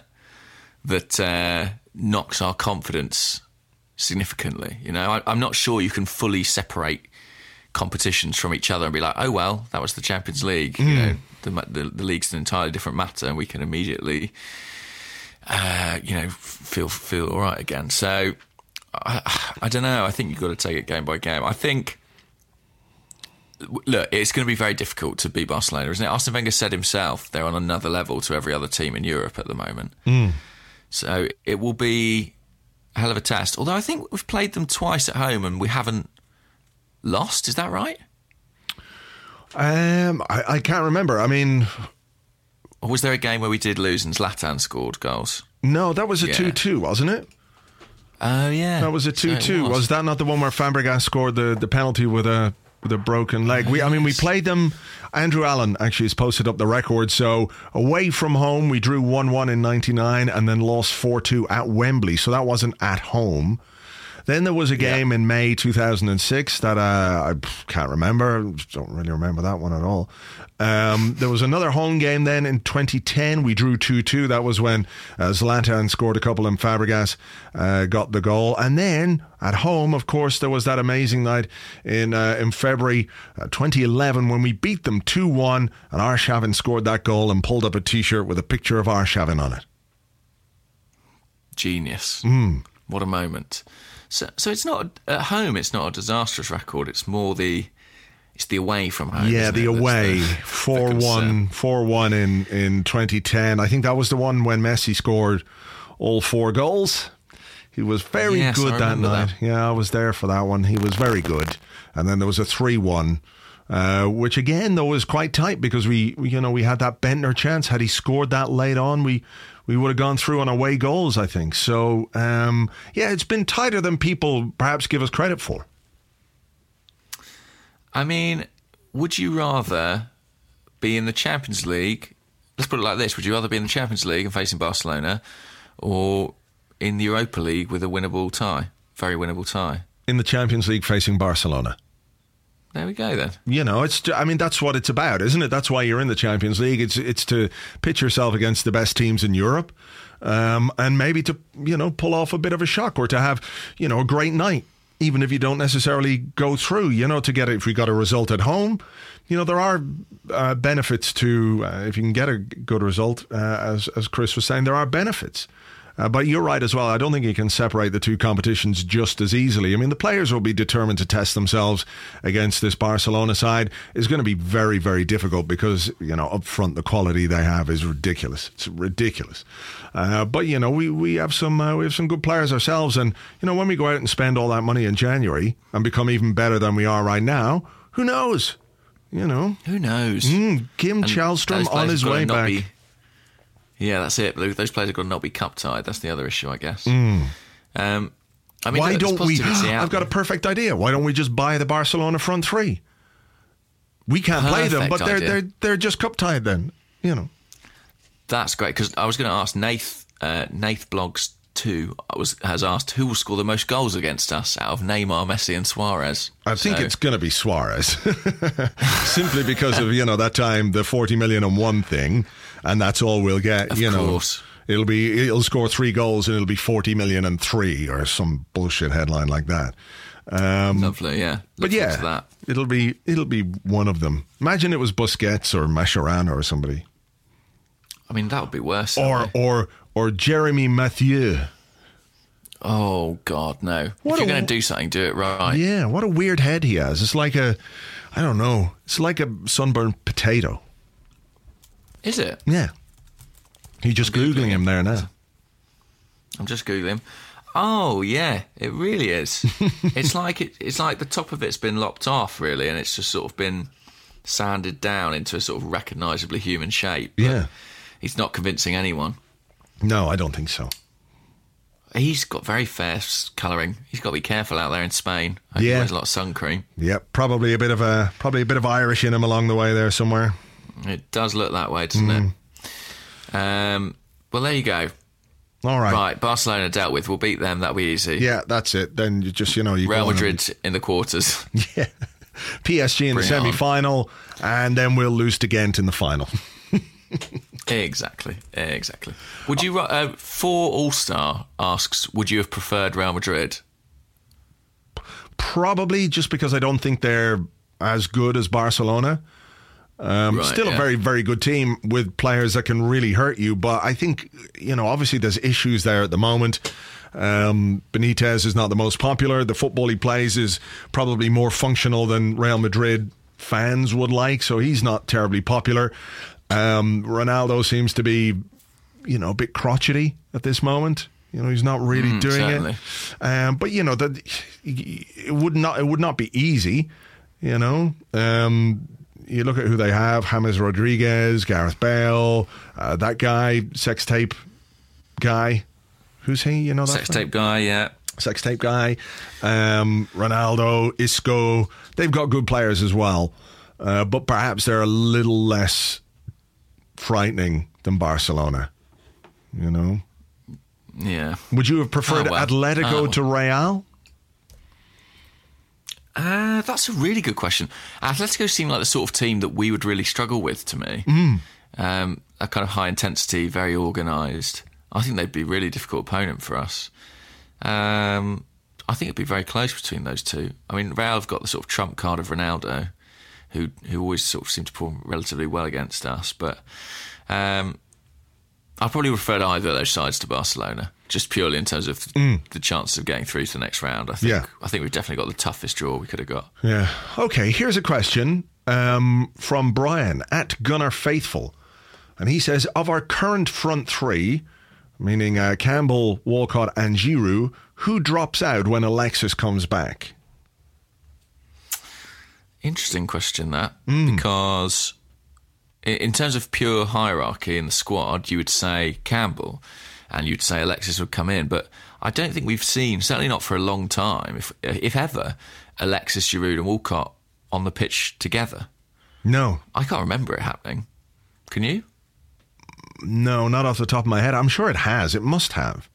that uh, knocks our confidence significantly? You know, I, I'm not sure you can fully separate competitions from each other and be like, oh well, that was the Champions League. You know, the, the the league's an entirely different matter, and we can immediately, uh, you know, feel feel all right again. So, I, I don't know. I think you've got to take it game by game. I think. Look, it's going to be very difficult to beat Barcelona, isn't it? Arsene Wenger said himself they're on another level to every other team in Europe at the moment. So it will be a hell of a test. Although I think we've played them twice at home and we haven't lost. Is that right? Um, I, I can't remember. I mean, Or was there a game where we did lose and Zlatan scored goals? no, that was a Yeah. 2 2, wasn't it? Oh yeah, That was a So 2 it 2. Was. that not the one where Fabregas scored the, the penalty with a with a broken leg? We, I mean, we played them. Andrew Allen actually has posted up the record. So away from home, we drew 1 1 in 99 and then lost 4 2 at Wembley. So that wasn't at home. Then there was a game in May 2006 that uh, I can't remember. Don't really remember that one at all. Um, there was another home game then in 2010. We drew 2 2. That was when uh, Zlatan scored a couple and Fabregas uh, got the goal. And then at home, of course, there was that amazing night in uh, in February uh, 2011 when we beat them 2 1 and Arshavin scored that goal and pulled up a t shirt with a picture of Arshavin on it. Genius. Mm. What a moment. So, so it's not at home. It's not a disastrous record. It's more the it's the away from home. Yeah, the away four one four one in in 2010. I think that was the one when Messi scored all four goals. He was very Yes, I good that night. that. Yeah, I was there for that one. He was very good. And then there was a three one. Uh, which again though was quite tight because we, we you know we had that Bendtner chance had he scored that late on we we would have gone through on away goals I think so um, yeah it's been tighter than people perhaps give us credit for I mean, would you rather be in the Champions League? Let's put it like this: Would you rather be in the Champions League and facing Barcelona, or in the Europa League with a winnable tie, very winnable tie? in the Champions League facing Barcelona There we go then. you know, it's. I mean, that's what it's about, isn't it? That's why you're in the Champions League. It's it's to pitch yourself against the best teams in Europe, um, and maybe to you know pull off a bit of a shock or to have you know a great night, even if you don't necessarily go through. You know, to get it if we got a result at home. You know, there are uh, benefits to uh, if you can get a good result, uh, as as Chris was saying, there are benefits. Uh, but you're right as well. I don't think you can separate the two competitions just as easily. I mean, the players will be determined to test themselves against this Barcelona side. It's going to be very, very difficult because you know up front the quality they have is ridiculous. It's ridiculous. Uh, but you know we we have some uh, we have some good players ourselves, and you know when we go out and spend all that money in January and become even better than we are right now, who knows? You know, Who knows? mm, Kim And Källström on his way back. be- yeah, that's it. Those players have got to not be cup tied. That's the other issue, I guess. Um, I mean. Why look, don't we? I've got a perfect idea. Why don't we just buy the Barcelona front three? We can't play them, but they're idea. they're they're just cup tied. Then you know. That's great because I was going to ask Nath. Uh, Nath blogs two was has asked who will score the most goals against us out of Neymar, Messi, and Suarez. I think So- it's going to be Suarez, simply because of you know that time the forty million and one thing, and that's all we'll get. Of you know, course. it'll be it'll score three goals and it'll be forty million and three or some bullshit headline like that. Um, Lovely, yeah. but Look forward yeah, that. it'll be it'll be one of them. Imagine it was Busquets or Mascherano or somebody. I mean, that would be worse. or or or Jeremy Mathieu. oh God, no! What if you're going to do something, do it right. Yeah, what a weird head he has. It's like a, I don't know. It's like a sunburned potato. Is it? Yeah. You're just googling him there now. I'm just googling. Oh yeah, it really is. it's like it, it's like the top of it's been lopped off, really, and it's just sort of been sanded down into a sort of recognisably human shape. Yeah. he's not convincing anyone. No, I don't think so. He's got very fair colouring. He's got to be careful out there in Spain. Hope He Yeah. wears a lot of sun cream. Yep, probably a bit of a probably a bit of Irish in him along the way there somewhere. It does look that way, doesn't Mm. it? Um, well, there you go. All right. Right, Barcelona dealt with. We'll beat them. That'll be easy. Yeah, that's it. Then you just you know you Real and- Madrid in the quarters. Yeah. PSG in the Bring on. semi final, and then we'll lose to Ghent in the final. exactly, exactly. Would you uh, for All Star asks? Would you have preferred Real Madrid? Probably just because I don't think they're as good as Barcelona. Um, Right, still a very, very good team with players that can really hurt you. But I think, you know, obviously there's issues there at the moment. Um, Benitez is not the most popular. The football he plays is probably more functional than Real Madrid fans would like. So he's not terribly popular. Um, Ronaldo seems to be, you know, a bit crotchety at this moment. You know, he's not really doing certainly. it. Um, but you know that it would not it would not be easy. You know, um, you look at who they have: James Rodriguez, Gareth Bale, uh, that guy, sex tape guy. Who's he? You know that Sex fella? tape guy, yeah. sex tape guy, um, Ronaldo, Isco. They've got good players as well, uh, but perhaps they're a little less frightening than Barcelona. You know, Yeah. would you have preferred Oh, well. Atletico Oh. to Real? Uh, that's a really good question. Atletico seem like the sort of team that we would really struggle with to me. Mm. Um, a kind of high intensity, very organised. I think they'd be a really difficult opponent for us. Um, I think it'd be very close between those two. I mean, Real have got the sort of trump card of Ronaldo, who who always sort of seem to perform relatively well against us. But um, I probably preferred either of those sides to Barcelona, just purely in terms of the chances of getting through to the next round. I think Yeah. I think we've definitely got the toughest draw we could have got. Yeah. Okay, here's a question um, from Brian at Gunnar Faithful. And he says Of our current front three, meaning uh, Campbell, Walcott, and Giroud, who drops out when Alexis comes back? Interesting question that Hmm. because in terms of pure hierarchy in the squad, you would say Campbell, and you'd say Alexis would come in. But I don't think we've seen, certainly not for a long time, if if ever, Alexis, Giroud, and Walcott on the pitch together. No, I can't remember it happening. Can you? no, not off the top of my head. I'm sure it has. It must have.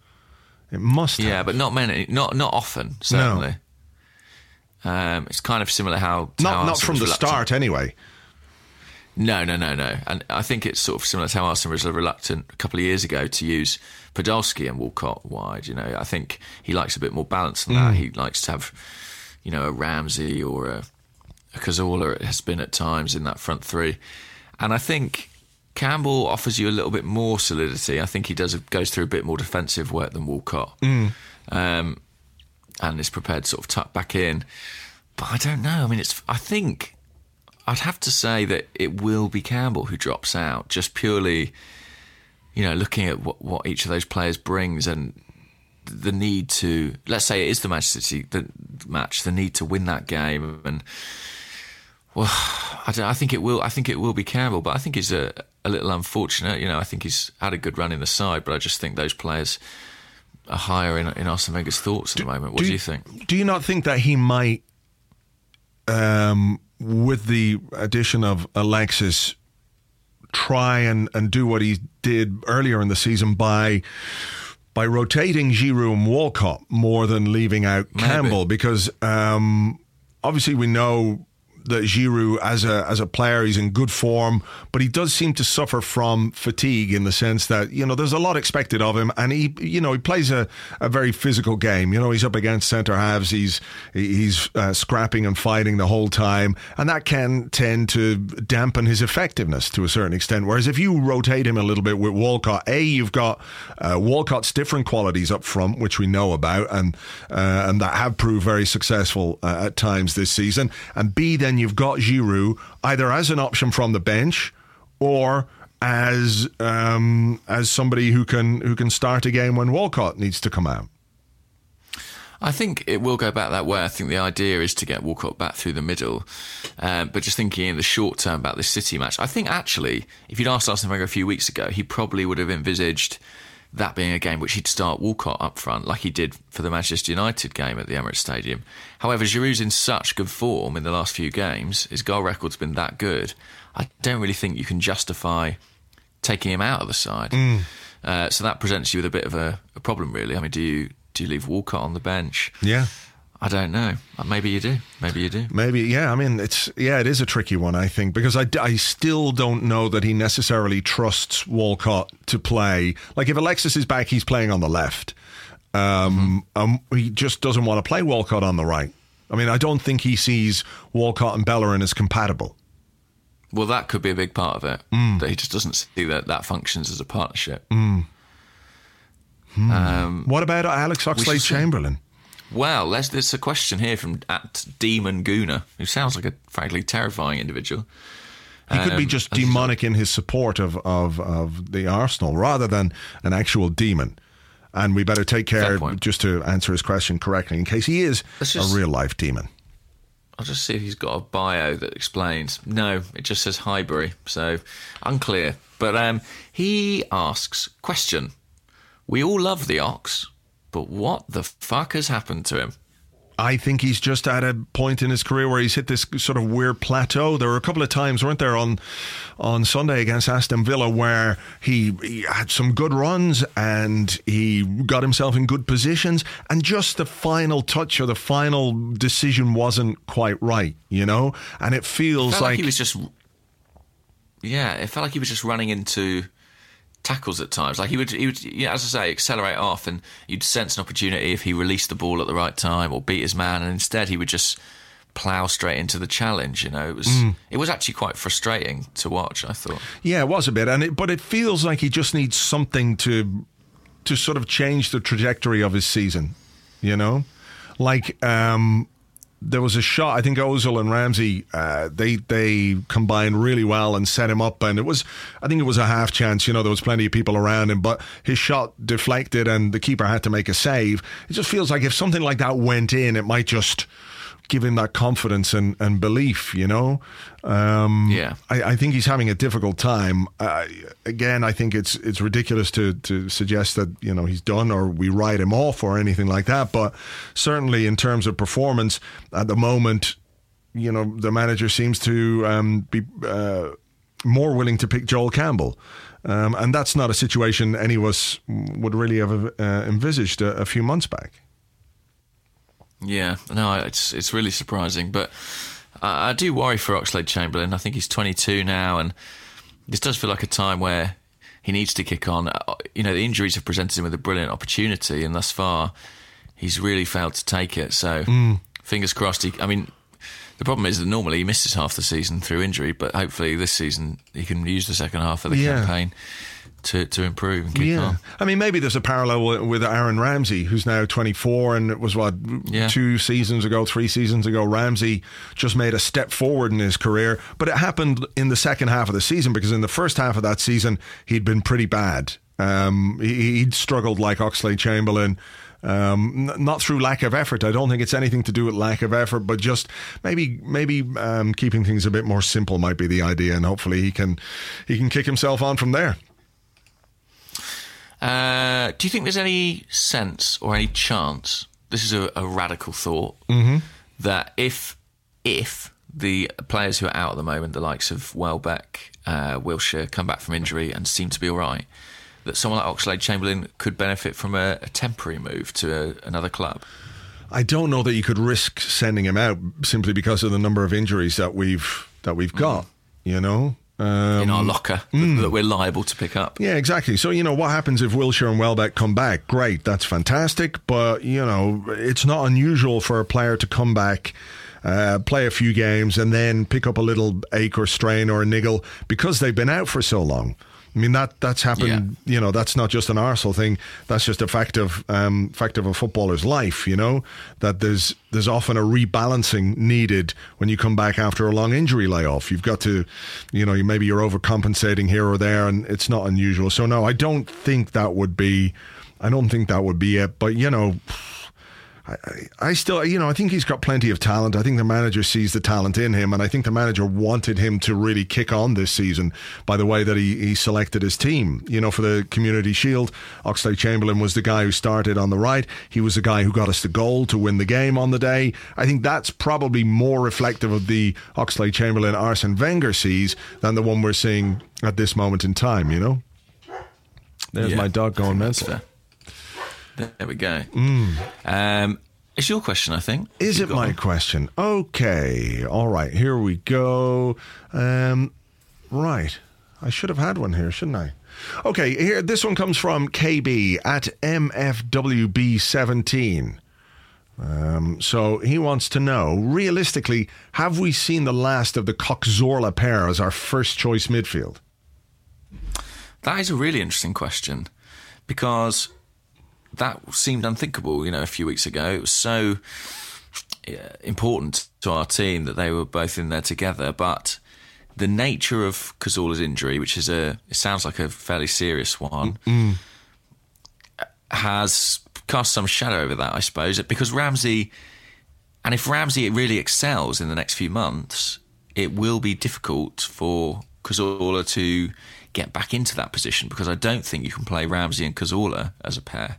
It must have. Yeah, but not many, not not often. Certainly. Um, it's kind of similar how to how Not, not from the reluctant- start, anyway. No, no, no, no. And I think it's sort of similar to how Arsenal was reluctant a couple of years ago to use Podolski and Walcott wide. You know, I think he likes a bit more balance than that. He likes to have, you know, a Ramsey or a, a Cazorla it has been at times in that front three. And I think Campbell offers you a little bit more solidity. I think he does goes through a bit more defensive work than Walcott. Um, and is prepared to sort of tuck back in. But I don't know. I mean, it's. I think I'd have to say that it will be Campbell who drops out, just purely, you know, looking at what, what each of those players brings and the need to, let's say it is the Manchester City the match, the need to win that game, and well, I, don't, I think it will. I think it will be Campbell, but I think he's a, a little unfortunate. You know, I think he's had a good run in the side, but I just think those players are higher in, in Arsene Wenger's thoughts at the moment. What do you think? Do you not think that he might, um, with the addition of Alexis, try and, and do what he did earlier in the season by by rotating Giroud and Walcott more than leaving out Maybe. Campbell? Because um, obviously we know that Giroud as a as a player he's in good form, but he does seem to suffer from fatigue in the sense that you know there's a lot expected of him, and he you know he plays a, a very physical game. You know he's up against centre halves, he's he's uh, scrapping and fighting the whole time, and that can tend to dampen his effectiveness to a certain extent. Whereas if you rotate him a little bit with Walcott, a you've got uh, Walcott's different qualities up front, which we know about, and uh, and that have proved very successful uh, at times this season, and b then you've got Giroud either as an option from the bench or as um, as somebody who can who can start a game when Walcott needs to come out. I think it will go back that way. I think the idea is to get Walcott back through the middle. Um, but just thinking in the short term about this City match, I think actually, if you'd asked Arsene Wenger a few weeks ago, he probably would have envisaged that being a game which he'd start Walcott up front, like he did for the Manchester United game at the Emirates Stadium. However, Giroud's in such good form in the last few games, his goal record's been that good. I don't really think you can justify taking him out of the side. Uh, so that presents you with a bit of a, a problem, really. I mean, do you do you leave Walcott on the bench? Yeah. I don't know. Uh, Maybe you do. Maybe you do. Maybe, yeah. I mean, it's yeah, it is a tricky one. I think because I, I still don't know that he necessarily trusts Walcott to play. Like if Alexis is back, he's playing on the left. Um, um, he just doesn't want to play Walcott on the right. I mean, I don't think he sees Walcott and Bellerin as compatible. Well, that could be a big part of it. That he just doesn't see that that functions as a partnership. Um, What about Alex Oxlade. Chamberlain? Well, there's, there's a question here from at Demon Gooner, who sounds like a frankly terrifying individual. He could be Um, just just- demonic in his support of, of, of the Arsenal rather than an actual demon. And we better take care just to answer his question correctly in case he is just- a real life demon. I'll just see if he's got a bio that explains. No, it just says Highbury, so unclear. But um, he asks, question: We all love the ox, but what the fuck has happened to him? I think he's just at a point in his career where he's hit this sort of weird plateau. There were a couple of times, weren't there, on on Sunday against Aston Villa where he, he had some good runs and he got himself in good positions, and just the final touch or the final decision wasn't quite right, you know. And it feels Felt like, like he was just. Yeah, it felt like he was just running into tackles at times. Like he would, he would, yeah, as I say, accelerate off, and you'd sense an opportunity if he released the ball at the right time or beat his man, and instead he would just plough straight into the challenge. You know, it was Mm. it was actually quite frustrating to watch. I thought. Yeah, it was a bit, and it, but it feels like he just needs something to to sort of change the trajectory of his season. You know, like um, there was a shot. I think Ozil and Ramsey uh, they they combined really well and set him up, and it was I think it was a half chance. You know, there was plenty of people around him, but his shot deflected, and the keeper had to make a save. It just feels like if something like that went in, it might just give him that confidence and, and belief, you know. Um, Yeah. I, I think he's having a difficult time. Uh, again, I think it's it's ridiculous to to suggest that you know he's done or we write him off or anything like that. But certainly in terms of performance at the moment, you know the manager seems to um, be uh, more willing to pick Joel Campbell. Um, and that's not a situation any of us would really have uh, envisaged a, a few months back. Yeah, no, it's it's really surprising, but I, I do worry for Oxlade Chamberlain. I think he's 22 now, and this does feel like a time where he needs to kick on. Uh, You know, the injuries have presented him with a brilliant opportunity, and thus far, he's really failed to take it. So, fingers crossed. He, I mean, the problem is that normally he misses half the season through injury, but hopefully this season he can use the second half of the Yeah. campaign to to improve and kick on. I mean, maybe there's a parallel with, Aaron Ramsey, who's now 24, and it was what Yeah. two seasons ago, three seasons ago. Ramsey just made a step forward in his career, but it happened in the second half of the season because in the first half of that season he'd been pretty bad. Um, he, he'd struggled like Oxlade Chamberlain. Um, n- not through lack of effort. I don't think it's anything to do with lack of effort, but just maybe maybe um, keeping things a bit more simple might be the idea, and hopefully he can he can kick himself on from there. Uh, do you think there's any sense or any chance? This is a, a radical thought that if if the players who are out at the moment, the likes of Welbeck, uh, Wilshere, come back from injury and seem to be all right, that someone like Oxlade Chamberlain could benefit from a, a temporary move to a, another club. I don't know that you could risk sending him out simply because of the number of injuries that we've that we've got. You know. Um, in our locker that, that we're liable to pick up. yeah, exactly. So you know what happens if Wilshere and Welbeck come back? Great, that's fantastic. But you know, it's not unusual for a player to come back. Uh, play a few games and then pick up a little ache or strain or a niggle because they've been out for so long. I mean that that's happened. You know, that's not just an Arsenal thing. That's just a fact of um, fact of a footballer's life. You know that there's there's often a rebalancing needed when you come back after a long injury layoff. You've got to, you know, you maybe you're overcompensating here or there, and it's not unusual. So no, I don't think that would be. I don't think that would be it. But you know. I, I still, you know, I think he's got plenty of talent. I think the manager sees the talent in him, and I think the manager wanted him to really kick on this season by the way that he, he selected his team. You know, for the Community Shield, Oxlade Chamberlain was the guy who started on the right. He was the guy who got us the goal to win the game on the day. I think that's probably more reflective of the Oxlade Chamberlain Arsene Wenger sees than the one we're seeing at this moment in time, you know? There's Yeah, my dog going mental. There we go. Um, it's your question, I think. Is You've it my one. question? Okay. All right. Here we go. Um, right. I should have had one here, shouldn't I? Okay. Here, this one comes from KB at MFWB17. Um, so he wants to know, realistically, have we seen the last of the Coxorla pair as our first choice midfield? That is a really interesting question because that seemed unthinkable, you know, a few weeks ago. It was so important to our team that they were both in there together, but the nature of Cazorla's injury, which is a, it sounds like a fairly serious one, mm-hmm. has cast some shadow over that, I suppose, because Ramsey, and if Ramsey really excels in the next few months, it will be difficult for Cazorla to get back into that position because I don't think you can play Ramsey and Cazorla as a pair.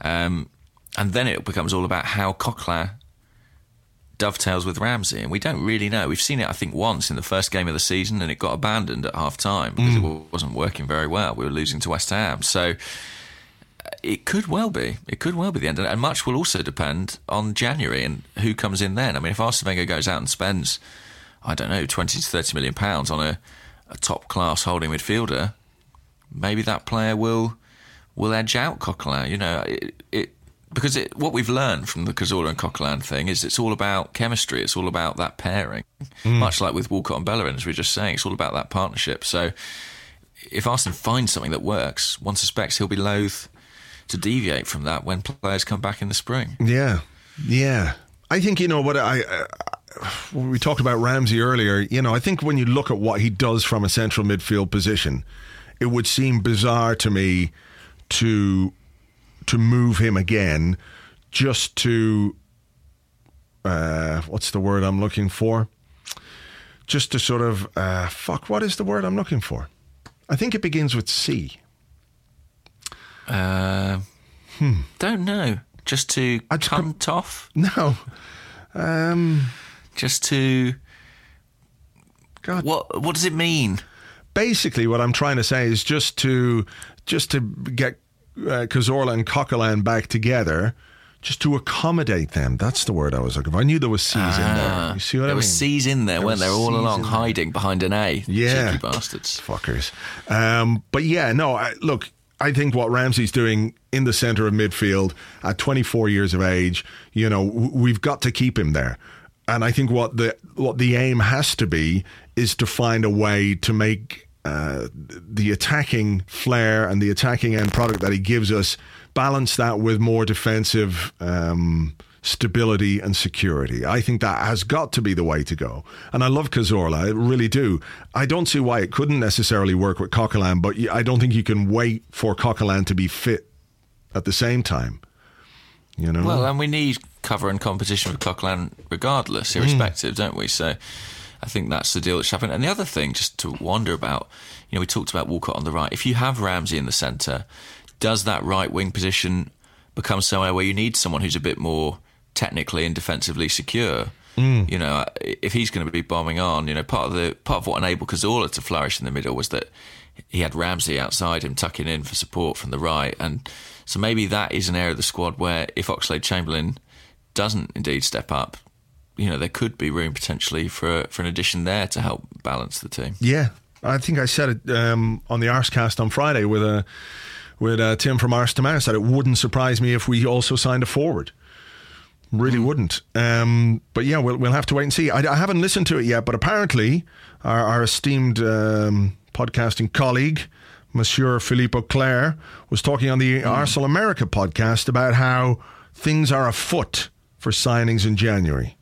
Um, and then it becomes all about how Coquelin dovetails with Ramsey, and we don't really know. We've seen it, I think, once in the first game of the season, and it got abandoned at half time because Mm. it wasn't working very well. We were losing to West Ham, so uh, it could well be. It could well be the end, and much will also depend on January and who comes in then. I mean, if Arsene Wenger goes out and spends, I don't know, twenty to thirty million pounds on a, a top class holding midfielder, maybe that player will will edge out Coquelin. You know, it, it because it, what we've learned from the Cazorla and Coquelin thing is it's all about chemistry. It's all about that pairing, hmm. much like with Walcott and Bellerin, as we are just saying. It's all about that partnership. So if Arsene finds something that works, one suspects he'll be loath to deviate from that when players come back in the spring. Yeah, yeah. I think you know what I. We talked about Ramsey earlier. You know, I think when you look at what he does from a central midfield position, it would seem bizarre to me to to move him again, just to uh, what's the word I'm looking for? Just to sort of uh, fuck. What is the word I'm looking for? I think it begins with C. Uh, Don't know. Just to I just come off? No. Um, Just to. God. What, what does it mean? basically what I'm trying to say is just to just to get uh, Cazorla and Coquelin back together, just to accommodate them. That's the word I was looking for. I knew there was C's in there. You see what Ah. I mean? were C's in there, There weren't there? All Cs along, in there. hiding behind an A. Yeah. Cheeky bastards. fuckers. Um, but yeah, no. I, look, I think what Ramsey's doing in the centre of midfield at 24 years of age, you know, w- we've got to keep him there. And I think what the what the aim has to be is to find a way to make uh, the attacking flair and the attacking end product that he gives us balance that with more defensive. Um, stability and security. I think that has got to be the way to go. And I love Cazorla, I really do. I don't see why it couldn't necessarily work with Coquelin, but I don't think you can wait for Coquelin to be fit at the same time. You know? Well, and we need cover and competition for Coquelin regardless, hmm. irrespective, don't we? So I think that's the deal that's happened. And the other thing, just to wonder about, you know, we talked about Walcott on the right. If you have Ramsey in the centre, does that right wing position become somewhere where you need someone who's a bit more technically and defensively secure? Hmm. You know, if he's going to be bombing on, you know, part of the part of what enabled Cazorla to flourish in the middle was that he had Ramsey outside him tucking in for support from the right, and so maybe that is an area of the squad where if Oxlade Chamberlain doesn't indeed step up, you know, there could be room potentially for for an addition there to help balance the team. yeah. I think I said it um, on the Arsecast on Friday with a with uh, Tim from Arse2Mouse that it wouldn't surprise me if we also signed a forward. Really wouldn't. Um, but yeah, we'll, we'll have to wait and see. I, I haven't listened to it yet, but apparently our, our esteemed um, podcasting colleague, Monsieur Philippe Auclair, was talking on the Arsenal America podcast about how things are afoot for signings in January.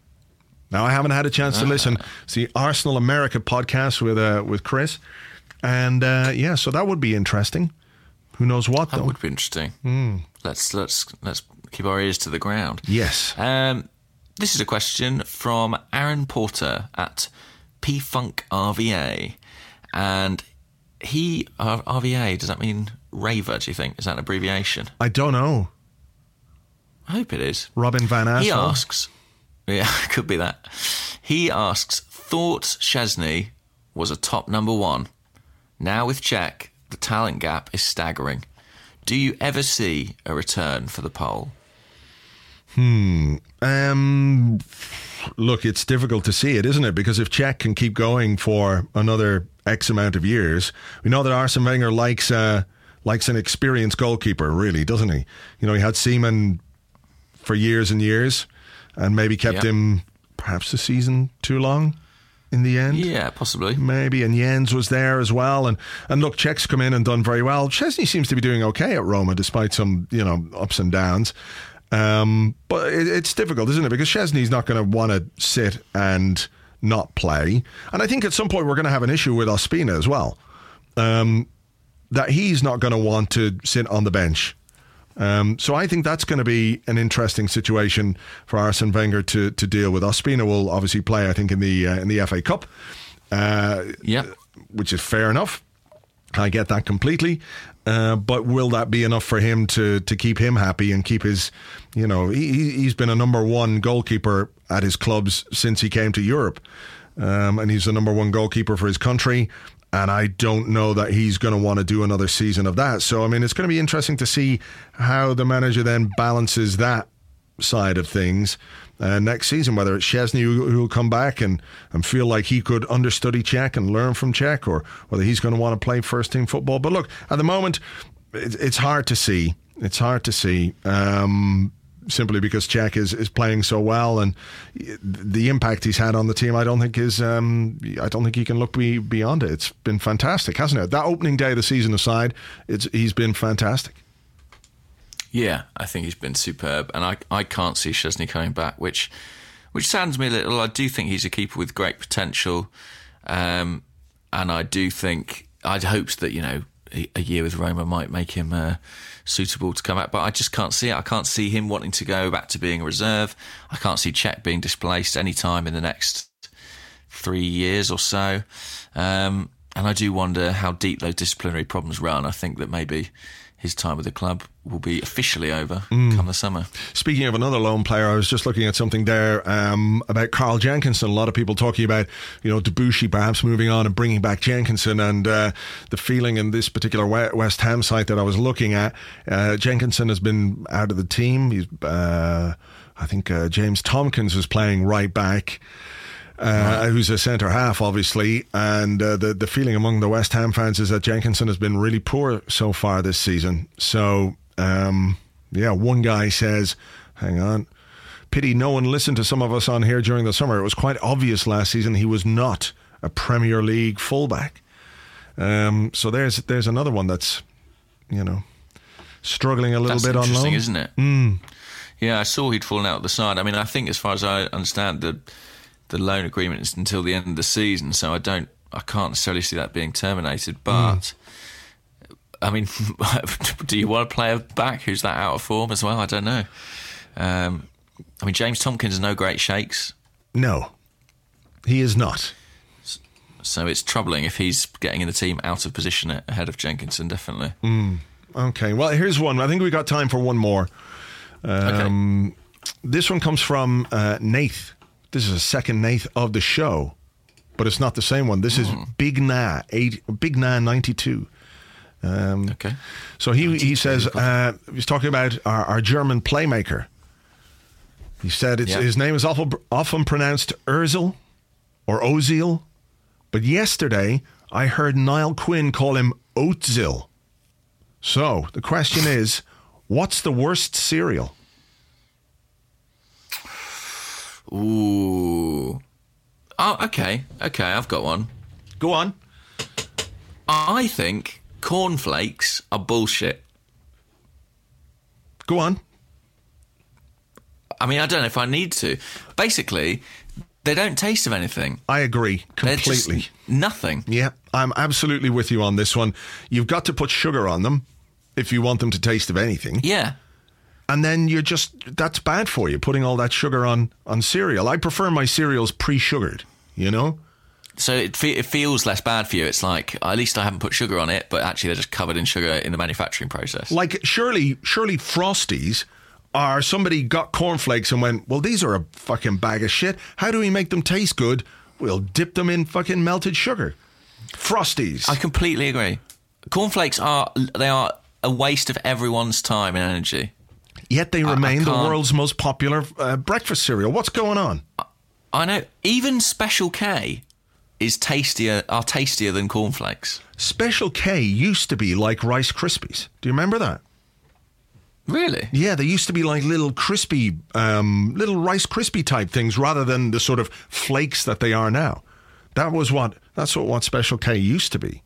Now, I haven't had a chance to listen. It's the Arsenal America podcast with uh, with Chris, and uh, yeah, so that would be interesting. Who knows what though? That though? would be interesting. Let's let's let's keep our ears to the ground. yes. Um, this is a question from Aaron Porter at P Funk RVA, and he R- RVA. Does that mean raver? Do you think is that an abbreviation? I don't know. I hope it is. Robin Van Assel. He asks, yeah, could be that. He asks, thought Szczesny was a top number one. Now with Cech, the talent gap is staggering. Do you ever see a return for the pole? Hmm. Um, look, it's difficult to see it, isn't it? Because if Cech can keep going for another X amount of years, we know that Arsene Wenger likes uh, likes an experienced goalkeeper, really, doesn't he? You know, he had Seaman for years and years, and maybe kept Yep. him perhaps a season too long in the end. Yeah, possibly. Maybe, and Jens was there as well. And and look, Cech's come in and done very well. Szczesny seems to be doing okay at Roma, despite some you know ups and downs. Um, but it, it's difficult, isn't it? Because Szczesny's not going to want to sit and not play. And I think at some point we're going to have an issue with Ospina as well. Um, that he's not going to want to sit on the bench. Um, so I think that's going to be an interesting situation for Arsene Wenger to to deal with. Ospina will obviously play, I think, in the uh, in the FA Cup, uh, Yeah. which is fair enough. I get that completely. Uh, but will that be enough for him to to keep him happy and keep his, you know, he, he- he's been a number one goalkeeper at his clubs since he came to Europe. Um, and he's the number one goalkeeper for his country. And I don't know that he's going to want to do another season of that. So, I mean, it's going to be interesting to see how the manager then balances that side of things uh, next season, whether it's Szczesny who, will come back and, and feel like he could understudy Cech and learn from Cech, or whether he's going to want to play first team football. But look, at the moment, it, it's hard to see. It's hard to see. Um, simply because Cech is, is playing so well and the impact he's had on the team, I don't think is um, I don't think he can look be, beyond it. It's been fantastic, hasn't it? That opening day of the season aside, it's he's been fantastic. Yeah, I think he's been superb, and I I can't see Szczesny coming back, which which saddens me a little. I do think he's a keeper with great potential, um, and I do think I'd hoped that you know a year with Roma might make him. Uh, suitable to come back. But I just can't see it. I can't see him wanting to go back to being a reserve. I can't see Cech being displaced any time in the next three years or so. Um, and I do wonder how deep those disciplinary problems run. I think that maybe his time with the club will be officially over mm. come the summer. Speaking of another lone player, I was just looking at something there um, about Carl Jenkinson. A lot of people talking about, you know, Debuchy perhaps moving on and bringing back Jenkinson, and uh, the feeling in this particular West Ham site that I was looking at, uh, Jenkinson has been out of the team. He's, uh, I think, uh, James Tomkins was playing right back uh, who's a centre half, obviously. And uh, the the feeling among the West Ham fans is that Jenkinson has been really poor so far this season. So um, yeah, one guy says, "Hang on." Pity no one listened to some of us on here during the summer. It was quite obvious last season he was not a Premier League fullback. Um, so there's there's another one that's, you know, struggling a little that's bit on loan, isn't it? Mm. Yeah, I saw he'd fallen out of the side. I mean, I think as far as I understand, the the loan agreement is until the end of the season, so I don't, I can't necessarily see that being terminated. But mm. I mean, do you want to play a back who's that out of form as well? I don't know. Um, I mean, James Tomkins is no great shakes. No, he is not. So it's troubling if he's getting in the team out of position ahead of Jenkinson, definitely. Mm. Okay, well, here's one. I think we got time for one more. Um, okay. This one comes from uh, Nath. This is a second Nath of the show, but it's not the same one. This is hmm. Big Na, eight, Big Na 92. Um, okay. So he, he says, uh, he's talking about our, our, German playmaker. He said yeah. his name is often, often pronounced Ozil or Ozil, but yesterday I heard Niall Quinn call him Oatzil. So the question is, what's the worst cereal? Ooh. Oh, okay. Okay, I've got one. Go on. I think cornflakes are bullshit. Go on. I mean, I don't know if I need to. Basically, they don't taste of anything. I agree completely. nothing. Yeah, I'm absolutely with you on this one. You've got to put sugar on them if you want them to taste of anything. Yeah and then you're just that's bad for you putting all that sugar on on cereal. I prefer my cereals pre-sugared, you know? So it, fe- it feels less bad for you. It's like at least I haven't put sugar on it, but actually they're just covered in sugar in the manufacturing process. Like surely surely frosties are somebody got cornflakes and went, "Well, these are a fucking bag of shit. How do we make them taste good? We'll dip them in fucking melted sugar." Frosties. I completely agree. Cornflakes are they are a waste of everyone's time and energy. Yet they remain the world's most popular uh, breakfast cereal. What's going on? I know. Even Special K is tastier are tastier than cornflakes. Special K used to be like Rice Krispies. Do you remember that? Really? Yeah, they used to be like little crispy, um, little Rice Krispie type things rather than the sort of flakes that they are now. That was what that's what, what Special K used to be.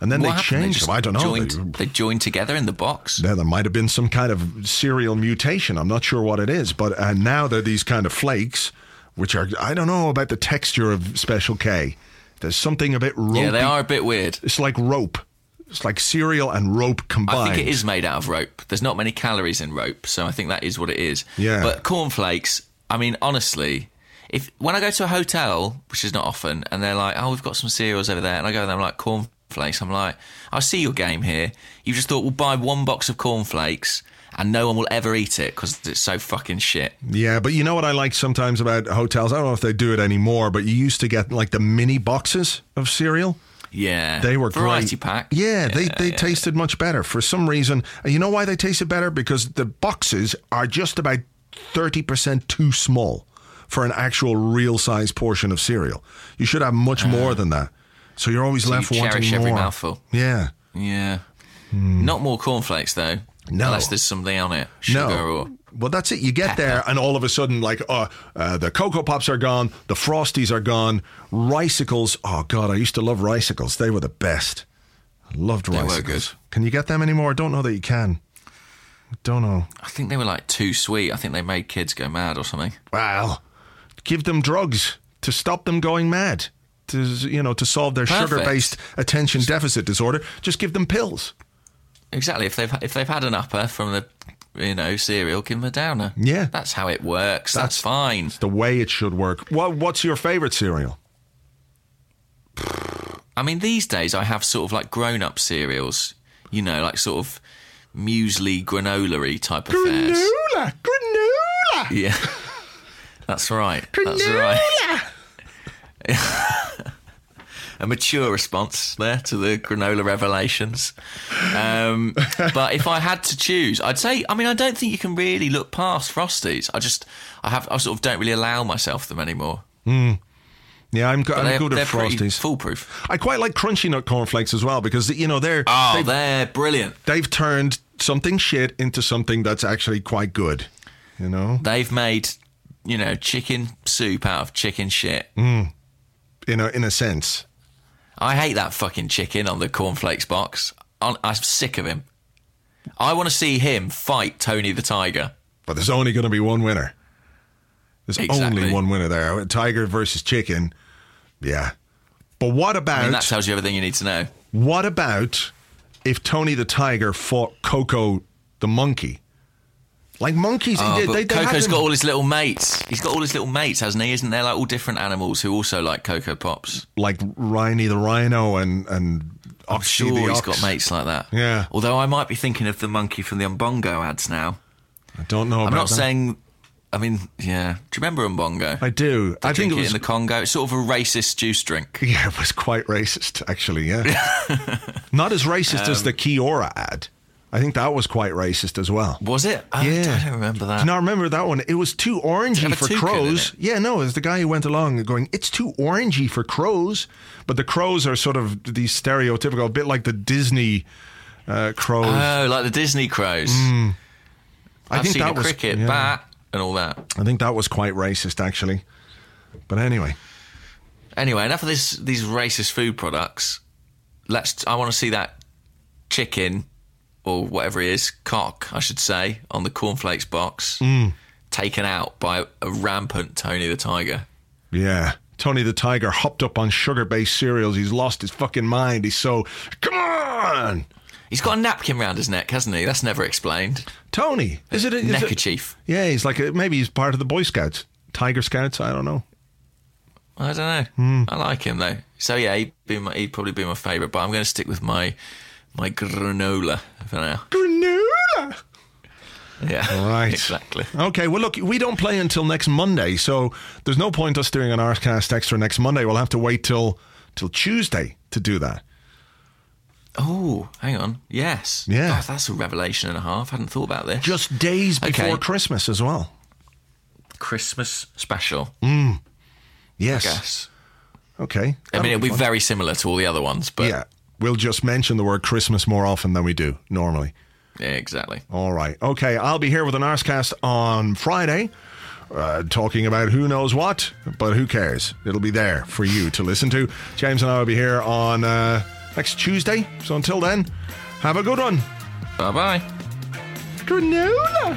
And then what they happened? changed they them. I don't know. Joined, they, they, joined together in the box. Yeah, there might have been some kind of cereal mutation. I'm not sure what it is, but uh, now they're these kind of flakes, which are I don't know about the texture of Special K. There's something a bit ropey. Yeah, they are a bit weird. It's like rope. It's like cereal and rope combined. I think it is made out of rope. There's not many calories in rope, so I think that is what it is. Yeah. But cornflakes, I mean, honestly, if when I go to a hotel, which is not often, and they're like, "Oh, we've got some cereals over there," and I go there, I'm like, "Corn." Cornflakes. I'm like, I see your game here. You just thought we'll buy one box of cornflakes and no one will ever eat it because it's so fucking shit. Yeah, but you know what I like sometimes about hotels? I don't know if they do it anymore, but you used to get like the mini boxes of cereal. Yeah, They were variety great. pack. Yeah, they, they yeah. tasted much better for some reason. You know why they tasted better? Because the boxes are just about 30% too small for an actual real size portion of cereal. You should have much uh. more than that. So you're always. So left you wanting cherish more. every mouthful. Yeah. Yeah, not more cornflakes though. No. unless there's something on it, sugar No. or Well, that's it. You get there, and all of a sudden, like, uh, uh, the Cocoa Pops are gone, the Frosties are gone, Ricicles. Oh, God, I used to love Ricicles. They were the best. I loved They were Ricicles. good. Can you get them anymore? I don't know that you can. I don't know. I think they were like too sweet. I think they made kids go mad or something. Well, give them drugs to stop them going mad. To you know, to solve their Perfect. sugar-based attention deficit disorder, just give them pills. Exactly. If they've if they've had an upper from the you know cereal, give them a downer. Yeah. that's how it works. That's, That's- fine. The way it should work. What What's your favorite cereal? I mean, these days I have sort of like grown up cereals. You know, like sort of muesli granola type affairs. Granola, granola, Yeah, that's right. That's right. A mature response there to the granola revelations. Um, but if I had to choose, I'd say. I mean, I don't think you can really look past Frosties. I just, I have, I sort of don't really allow myself them anymore. Yeah, I'm, go- I'm they're, good at Frosties. foolproof. I quite like crunchy nut cornflakes as well because you know they're Oh, they're brilliant. they've turned something shit into something that's actually quite good. You know, They've made, you know, chicken soup out of chicken shit. In a in a sense. I hate that fucking chicken on the cornflakes box. I'm, I'm sick of him. I want to see him fight Tony the Tiger. But there's only going to be one winner. There's Exactly. only one winner there. Tiger versus chicken. Yeah. But what about I mean, that tells you everything you need to know. what about if Tony the Tiger fought Coco the monkey? Like monkeys, Oh, they, but they, Coco's got all his little mates. He's got all his little mates, hasn't he? Isn't there like all different animals who also like Coco Pops? like Rhiny the rhino and and I'm Oxy sure the he's ox. got mates like that. Yeah. Although I might be thinking of the monkey from the Umbongo ads now. I don't know. I'm not that. saying. I mean, yeah. Do you remember Umbongo? I do. They I think it was in the Congo. It's sort of a racist juice drink. Yeah, it was quite racist, actually. Yeah, not as racist Um, as the Kia-Ora ad. I think that was quite racist as well. Was it? I, Yeah. I don't remember that. you not remember that one? It was too orangey for toucan crows. Yeah, no, it was the guy who went along going, "It's too orangey for crows," but the crows are sort of these stereotypical, a bit like the Disney uh, crows. Oh, like the Disney crows. I I've think that was cricket yeah. bat and all that. I think that was quite racist, actually. But anyway, Anyway, enough of this. These racist food products. Let's. I want to see that chicken or whatever it is, cock, I should say, on the cornflakes box, Mm. taken out by a rampant Tony the Tiger. yeah. Tony the Tiger hopped up on sugar-based cereals. He's lost his fucking mind. He's so come on, He's got a napkin round his neck, hasn't he? That's never explained. Tony. Is it? A, is it Neckerchief. yeah, he's like a, maybe he's part of the Boy Scouts, Tiger Scouts. I don't know. I don't know. Hmm. I like him though. So yeah, he'd, be my, he'd probably be my favourite. But I'm going to stick with my my granola for now. Granola. Yeah, Right. exactly. Okay, well, look, we don't play until next Monday, so there's no point us doing an Arsecast Extra next Monday. We'll have to wait till till Tuesday to do that. Oh, hang on. Yes. Yeah. God, that's a revelation and a half. I hadn't thought about this. Just days before Okay. Christmas as well. Christmas special, Mm. Yes. I guess. Okay. I mean, it'll be fun. very similar to all the other ones, but yeah. We'll just mention the word Christmas more often than we do normally. yeah, exactly. All right. Okay, I'll be here with an Arsecast on Friday. Uh, talking about who knows what, but who cares? It'll be there for you to listen to. James and I will be here on uh, next Tuesday. So until then, have a good one. Bye bye. Granola.